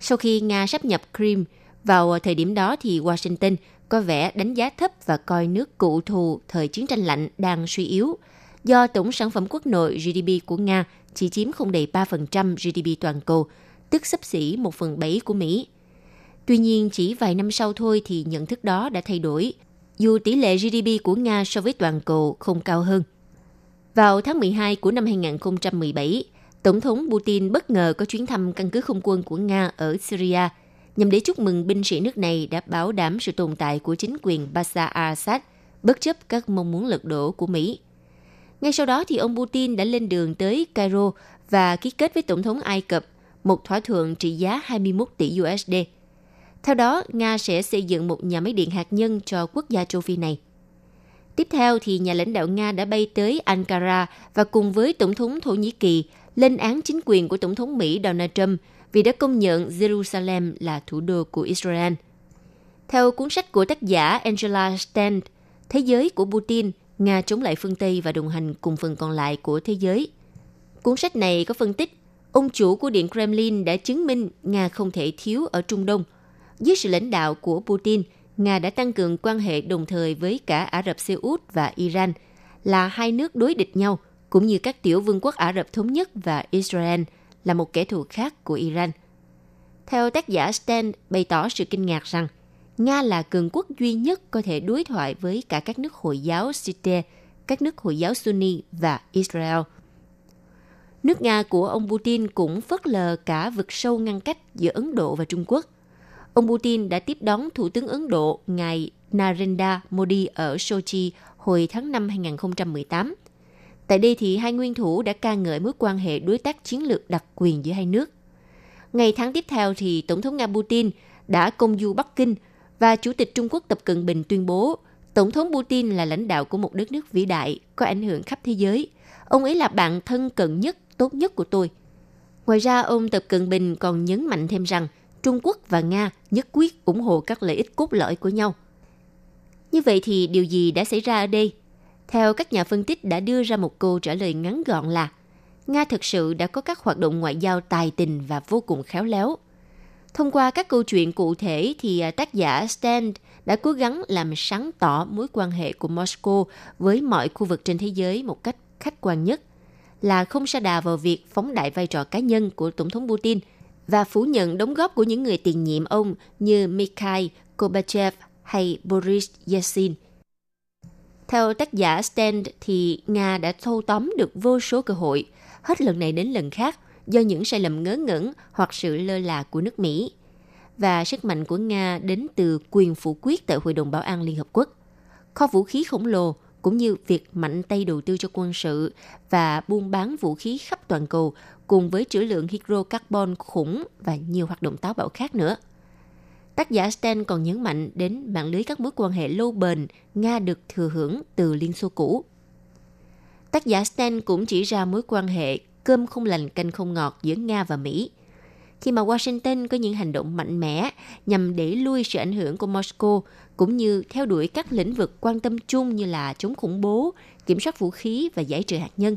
[SPEAKER 8] Sau khi Nga sắp nhập Crimea, vào thời điểm đó thì Washington có vẻ đánh giá thấp và coi nước cụ thù thời chiến tranh lạnh đang suy yếu – do tổng sản phẩm quốc nội GDP của Nga chỉ chiếm không đầy 3% GDP toàn cầu, tức sấp xỉ 1 phần 7 của Mỹ. Tuy nhiên, chỉ vài năm sau thôi thì nhận thức đó đã thay đổi, dù tỷ lệ GDP của Nga so với toàn cầu không cao hơn. Vào tháng 12 của năm 2017, Tổng thống Putin bất ngờ có chuyến thăm căn cứ không quân của Nga ở Syria nhằm để chúc mừng binh sĩ nước này đã bảo đảm sự tồn tại của chính quyền Bashar al-Assad bất chấp các mong muốn lật đổ của Mỹ. Ngay sau đó thì ông Putin đã lên đường tới Cairo và ký kết với Tổng thống Ai Cập một thỏa thuận trị giá 21 tỷ USD. Theo đó, Nga sẽ xây dựng một nhà máy điện hạt nhân cho quốc gia châu Phi này. Tiếp theo thì nhà lãnh đạo Nga đã bay tới Ankara và cùng với Tổng thống Thổ Nhĩ Kỳ lên án chính quyền của Tổng thống Mỹ Donald Trump vì đã công nhận Jerusalem là thủ đô của Israel. Theo cuốn sách của tác giả Angela Stent, Thế giới của Putin – Nga chống lại phương Tây và đồng hành cùng phần còn lại của thế giới. Cuốn sách này có phân tích, ông chủ của Điện Kremlin đã chứng minh Nga không thể thiếu ở Trung Đông. Dưới sự lãnh đạo của Putin, Nga đã tăng cường quan hệ đồng thời với cả Ả Rập Xê Út và Iran, là hai nước đối địch nhau, cũng như các tiểu vương quốc Ả Rập Thống Nhất và Israel là một kẻ thù khác của Iran. Theo tác giả Stan bày tỏ sự kinh ngạc rằng Nga là cường quốc duy nhất có thể đối thoại với cả các nước Hồi giáo Shiite, các nước Hồi giáo Sunni và Israel. Nước Nga của ông Putin cũng phớt lờ cả vực sâu ngăn cách giữa Ấn Độ và Trung Quốc. Ông Putin đã tiếp đón Thủ tướng Ấn Độ ngài Narendra Modi ở Sochi hồi tháng 5 2018. Tại đây thì hai nguyên thủ đã ca ngợi mối quan hệ đối tác chiến lược đặc quyền giữa hai nước. Ngày tháng tiếp theo thì Tổng thống Nga Putin đã công du Bắc Kinh và Chủ tịch Trung Quốc Tập Cận Bình tuyên bố Tổng thống Putin là lãnh đạo của một đất nước vĩ đại, có ảnh hưởng khắp thế giới. Ông ấy là bạn thân cận nhất, tốt nhất của tôi. Ngoài ra, ông Tập Cận Bình còn nhấn mạnh thêm rằng Trung Quốc và Nga nhất quyết ủng hộ các lợi ích cốt lõi của nhau. Như vậy thì điều gì đã xảy ra ở đây? Theo các nhà phân tích đã đưa ra một câu trả lời ngắn gọn là Nga thực sự đã có các hoạt động ngoại giao tài tình và vô cùng khéo léo. Thông qua các câu chuyện cụ thể thì à, tác giả Stan đã cố gắng làm sáng tỏ mối quan hệ của Moscow với mọi khu vực trên thế giới một cách khách quan nhất, là không sa đà vào việc phóng đại vai trò cá nhân của Tổng thống Putin và phủ nhận đóng góp của những người tiền nhiệm ông như Mikhail Gorbachev hay Boris Yeltsin. Theo tác giả Stan thì Nga đã thâu tóm được vô số cơ hội, hết lần này đến lần khác do những sai lầm ngớ ngẩn hoặc sự lơ là của nước Mỹ. Và sức mạnh của Nga đến từ quyền phủ quyết tại Hội đồng Bảo an Liên Hợp Quốc. Kho vũ khí khổng lồ cũng như việc mạnh tay đầu tư cho quân sự và buôn bán vũ khí khắp toàn cầu cùng với trữ lượng hydrocarbon khủng và nhiều hoạt động táo bạo khác nữa. Tác giả Stan còn nhấn mạnh đến mạng lưới các mối quan hệ lâu bền Nga được thừa hưởng từ Liên Xô cũ. Tác giả Stan cũng chỉ ra mối quan hệ cơm không lành canh không ngọt giữa Nga và Mỹ. Khi mà Washington có những hành động mạnh mẽ nhằm đẩy lui sự ảnh hưởng của Moscow cũng như theo đuổi các lĩnh vực quan tâm chung như là chống khủng bố, kiểm soát vũ khí và giải trừ hạt nhân.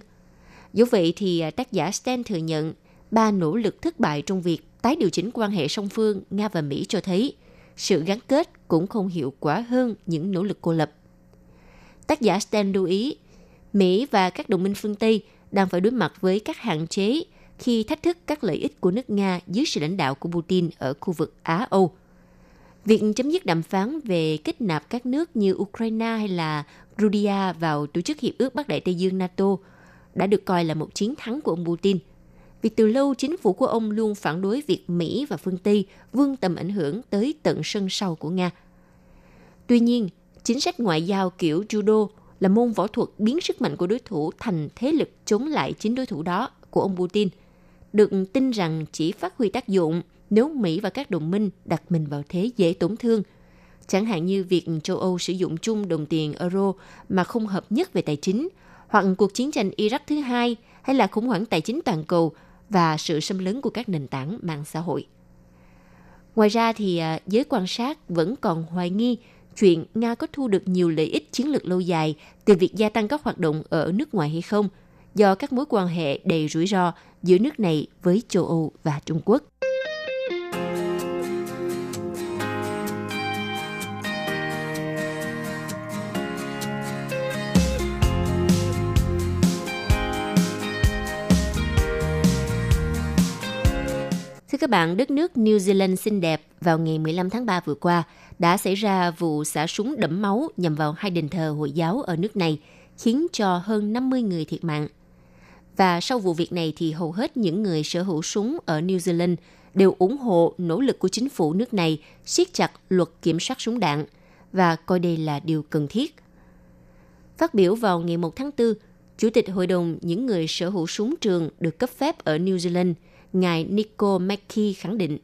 [SPEAKER 8] Dù vậy thì à, tác giả Stan thừa nhận ba nỗ lực thất bại trong việc tái điều chỉnh quan hệ song phương Nga và Mỹ cho thấy sự gắn kết cũng không hiệu quả hơn những nỗ lực cô lập. Tác giả Stan lưu ý, Mỹ và các đồng minh phương Tây đang phải đối mặt với các hạn chế khi thách thức các lợi ích của nước Nga dưới sự lãnh đạo của Putin ở khu vực Á-Âu. Việc chấm dứt đàm phán về kết nạp các nước như Ukraine hay là Georgia vào tổ chức Hiệp ước Bắc Đại Tây Dương NATO đã được coi là một chiến thắng của ông Putin. Vì từ lâu chính phủ của ông luôn phản đối việc Mỹ và phương Tây vươn tầm ảnh hưởng tới tận sân sau của Nga. Tuy nhiên, chính sách ngoại giao kiểu judo là môn võ thuật biến sức mạnh của đối thủ thành thế lực chống lại chính đối thủ đó của ông Putin, được tin rằng chỉ phát huy tác dụng nếu Mỹ và các đồng minh đặt mình vào thế dễ tổn thương. Chẳng hạn như việc châu Âu sử dụng chung đồng tiền euro mà không hợp nhất về tài chính, hoặc cuộc chiến tranh Iraq thứ hai, hay là khủng hoảng tài chính toàn cầu và sự xâm lấn của các nền tảng mạng xã hội. Ngoài ra thì à, giới quan sát vẫn còn hoài nghi chuyện Nga có thu được nhiều lợi ích chiến lược lâu dài từ việc gia tăng các hoạt động ở nước ngoài hay không, do các mối quan hệ đầy rủi ro giữa nước này với châu Âu và Trung Quốc. Các bạn, đất nước New Zealand xinh đẹp vào ngày 15 tháng 3 vừa qua đã xảy ra vụ xả súng đẫm máu nhằm vào hai đền thờ Hồi giáo ở nước này, khiến cho hơn 50 người thiệt mạng. Và sau vụ việc này thì hầu hết những người sở hữu súng ở New Zealand đều ủng hộ nỗ lực của chính phủ nước này siết chặt luật kiểm soát súng đạn và coi đây là điều cần thiết. Phát biểu vào ngày 1 tháng 4, Chủ tịch Hội đồng những người sở hữu súng trường được cấp phép ở New Zealand – ngài Nico Mackey khẳng định,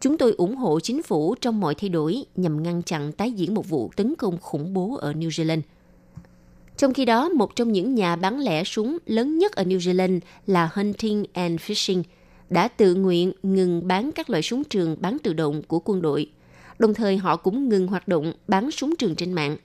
[SPEAKER 8] Chúng tôi ủng hộ chính phủ trong mọi thay đổi nhằm ngăn chặn tái diễn một vụ tấn công khủng bố ở New Zealand. Trong khi đó, một trong những nhà bán lẻ súng lớn nhất ở New Zealand là Hunting and Fishing đã tự nguyện ngừng bán các loại súng trường bán tự động của quân đội. Đồng thời họ cũng ngừng hoạt động bán súng trường trên mạng.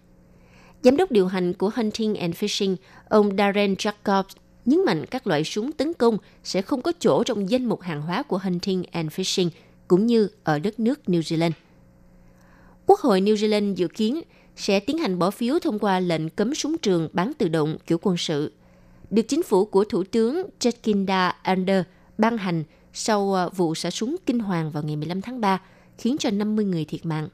[SPEAKER 8] Giám đốc điều hành của Hunting and Fishing, ông Darren Jacobs nhấn mạnh các loại súng tấn công sẽ không có chỗ trong danh mục hàng hóa của Hunting and Fishing cũng như ở đất nước New Zealand. Quốc hội New Zealand dự kiến sẽ tiến hành bỏ phiếu thông qua lệnh cấm súng trường bán tự động kiểu quân sự, được chính phủ của Thủ tướng Jacinda Ardern ban hành sau à, vụ xả súng kinh hoàng vào ngày 15 tháng 3, khiến cho 50 người thiệt mạng.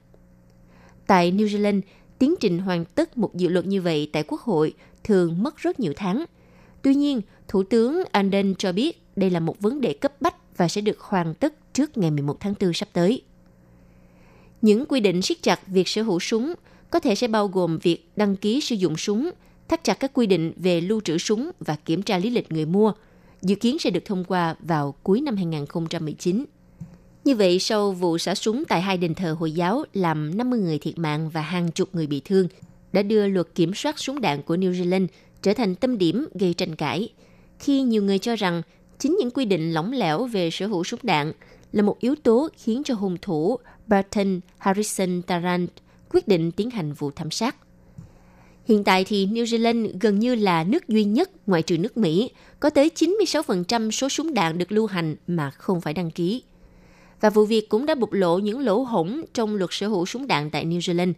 [SPEAKER 8] Tại New Zealand, tiến trình hoàn tất một dự luật như vậy tại Quốc hội thường mất rất nhiều tháng. Tuy nhiên, Thủ tướng Anden cho biết đây là một vấn đề cấp bách và sẽ được hoàn tất trước ngày 11 tháng 4 sắp tới. Những quy định siết chặt việc sở hữu súng có thể sẽ bao gồm việc đăng ký sử dụng súng, thắt chặt các quy định về lưu trữ súng và kiểm tra lý lịch người mua, dự kiến sẽ được thông qua vào cuối năm 2019. Như vậy, sau vụ xả súng tại hai đền thờ Hồi giáo làm 50 người thiệt mạng và hàng chục người bị thương, đã đưa luật kiểm soát súng đạn của New Zealand trở thành tâm điểm gây tranh cãi. Khi nhiều người cho rằng chính những quy định lỏng lẻo về sở hữu súng đạn là một yếu tố khiến cho hung thủ Barton Harrison Tarrant quyết định tiến hành vụ thảm sát. Hiện tại thì New Zealand gần như là nước duy nhất ngoại trừ nước Mỹ có tới 96% số súng đạn được lưu hành mà không phải đăng ký. Và vụ việc cũng đã bộc lộ những lỗ hổng trong luật sở hữu súng đạn tại New Zealand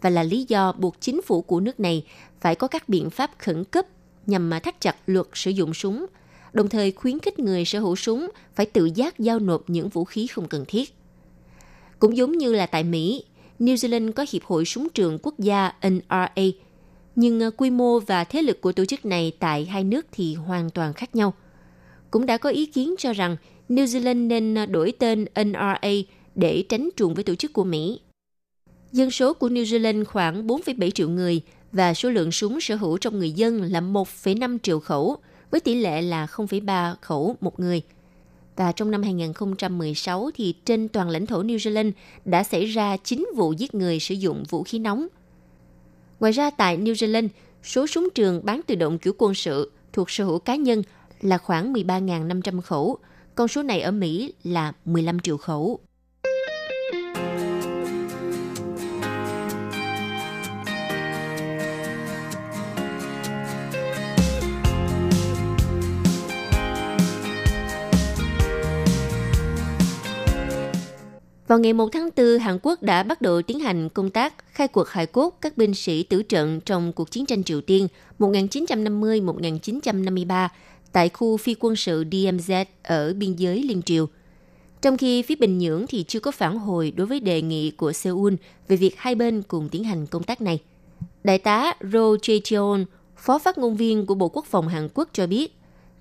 [SPEAKER 8] và là lý do buộc chính phủ của nước này phải có các biện pháp khẩn cấp nhằm mà thắt chặt luật sử dụng súng, đồng thời khuyến khích người sở hữu súng phải tự giác giao nộp những vũ khí không cần thiết. Cũng giống như là tại Mỹ, New Zealand có Hiệp hội Súng trường Quốc gia NRA, nhưng ờ, quy mô và thế lực của tổ chức này tại hai nước thì hoàn toàn khác nhau. Cũng đã có ý kiến cho rằng New Zealand nên ờ, đổi tên NRA để tránh trùng với tổ chức của Mỹ. Dân số của New Zealand khoảng 4,7 triệu người và số lượng súng sở hữu trong người dân là 1,5 triệu khẩu, với tỷ lệ là 0,3 khẩu một người – và trong năm 2016 thì trên toàn lãnh thổ New Zealand đã xảy ra 9 vụ giết người sử dụng vũ khí nóng. Ngoài ra tại New Zealand, số súng trường bán tự động kiểu quân sự thuộc sở hữu cá nhân là khoảng 13.500 khẩu, con số này ở Mỹ là 15 triệu khẩu. Vào ngày 1 tháng 4, Hàn Quốc đã bắt đầu tiến hành công tác khai cuộc hài cốt các binh sĩ tử trận trong cuộc chiến tranh Triều Tiên 1950-1953 tại khu phi quân sự DMZ ở biên giới Liên Triều. Trong khi phía Bình Nhưỡng thì chưa có phản hồi đối với đề nghị của Seoul về việc hai bên cùng tiến hành công tác này. Đại tá Ro Jae-cheon, phó phát ngôn viên của Bộ Quốc phòng Hàn Quốc cho biết,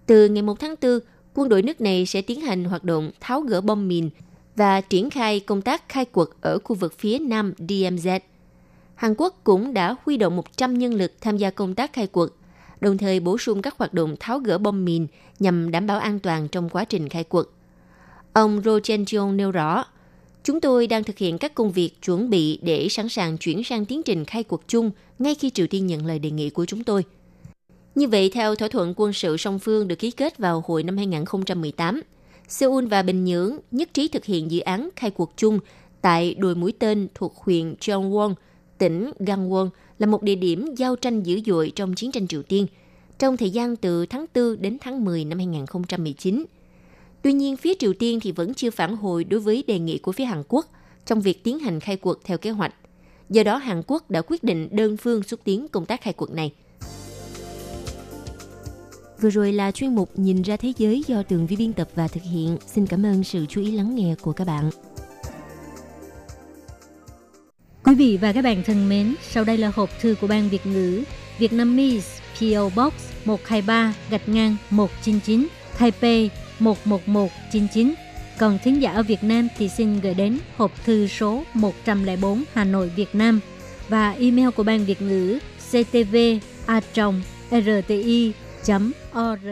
[SPEAKER 8] từ ngày 1 tháng 4, quân đội nước này sẽ tiến hành hoạt động tháo gỡ bom mìn và triển khai công tác khai quật ở khu vực phía nam DMZ. Hàn Quốc cũng đã huy động 100 nhân lực tham gia công tác khai quật, đồng thời bổ sung các hoạt động tháo gỡ bom mìn nhằm đảm bảo an toàn trong quá trình khai quật. Ông Ro Chen Jong nêu rõ, Chúng tôi đang thực hiện các công việc chuẩn bị để sẵn sàng chuyển sang tiến trình khai quật chung ngay khi Triều Tiên nhận lời đề nghị của chúng tôi. Như vậy, theo thỏa thuận quân sự song phương được ký kết vào hồi năm 2018, Seoul và Bình Nhưỡng nhất trí thực hiện dự án khai cuộc chung tại đồi mũi tên thuộc huyện Cheongwon, tỉnh Gangwon là một địa điểm giao tranh dữ dội trong chiến tranh Triều Tiên trong thời gian từ tháng 4 đến tháng 10 năm 2019. Tuy nhiên, phía Triều Tiên thì vẫn chưa phản hồi đối với đề nghị của phía Hàn Quốc trong việc tiến hành khai cuộc theo kế hoạch. Do đó, Hàn Quốc đã quyết định đơn phương xúc tiến công tác khai cuộc này. Vừa rồi là chuyên mục Nhìn ra thế giới do Tường Vi biên tập và thực hiện. Xin cảm ơn sự chú ý lắng nghe của các bạn.
[SPEAKER 3] Quý vị và các bạn thân mến, sau đây là hộp thư của Ban Việt ngữ Vietnamese PO Box 123 gạch ngang 199 Taipei 11199. Còn thính giả ở Việt Nam thì xin gửi đến hộp thư số 104 Hà Nội Việt Nam và email của Ban Việt ngữ ctv a rti org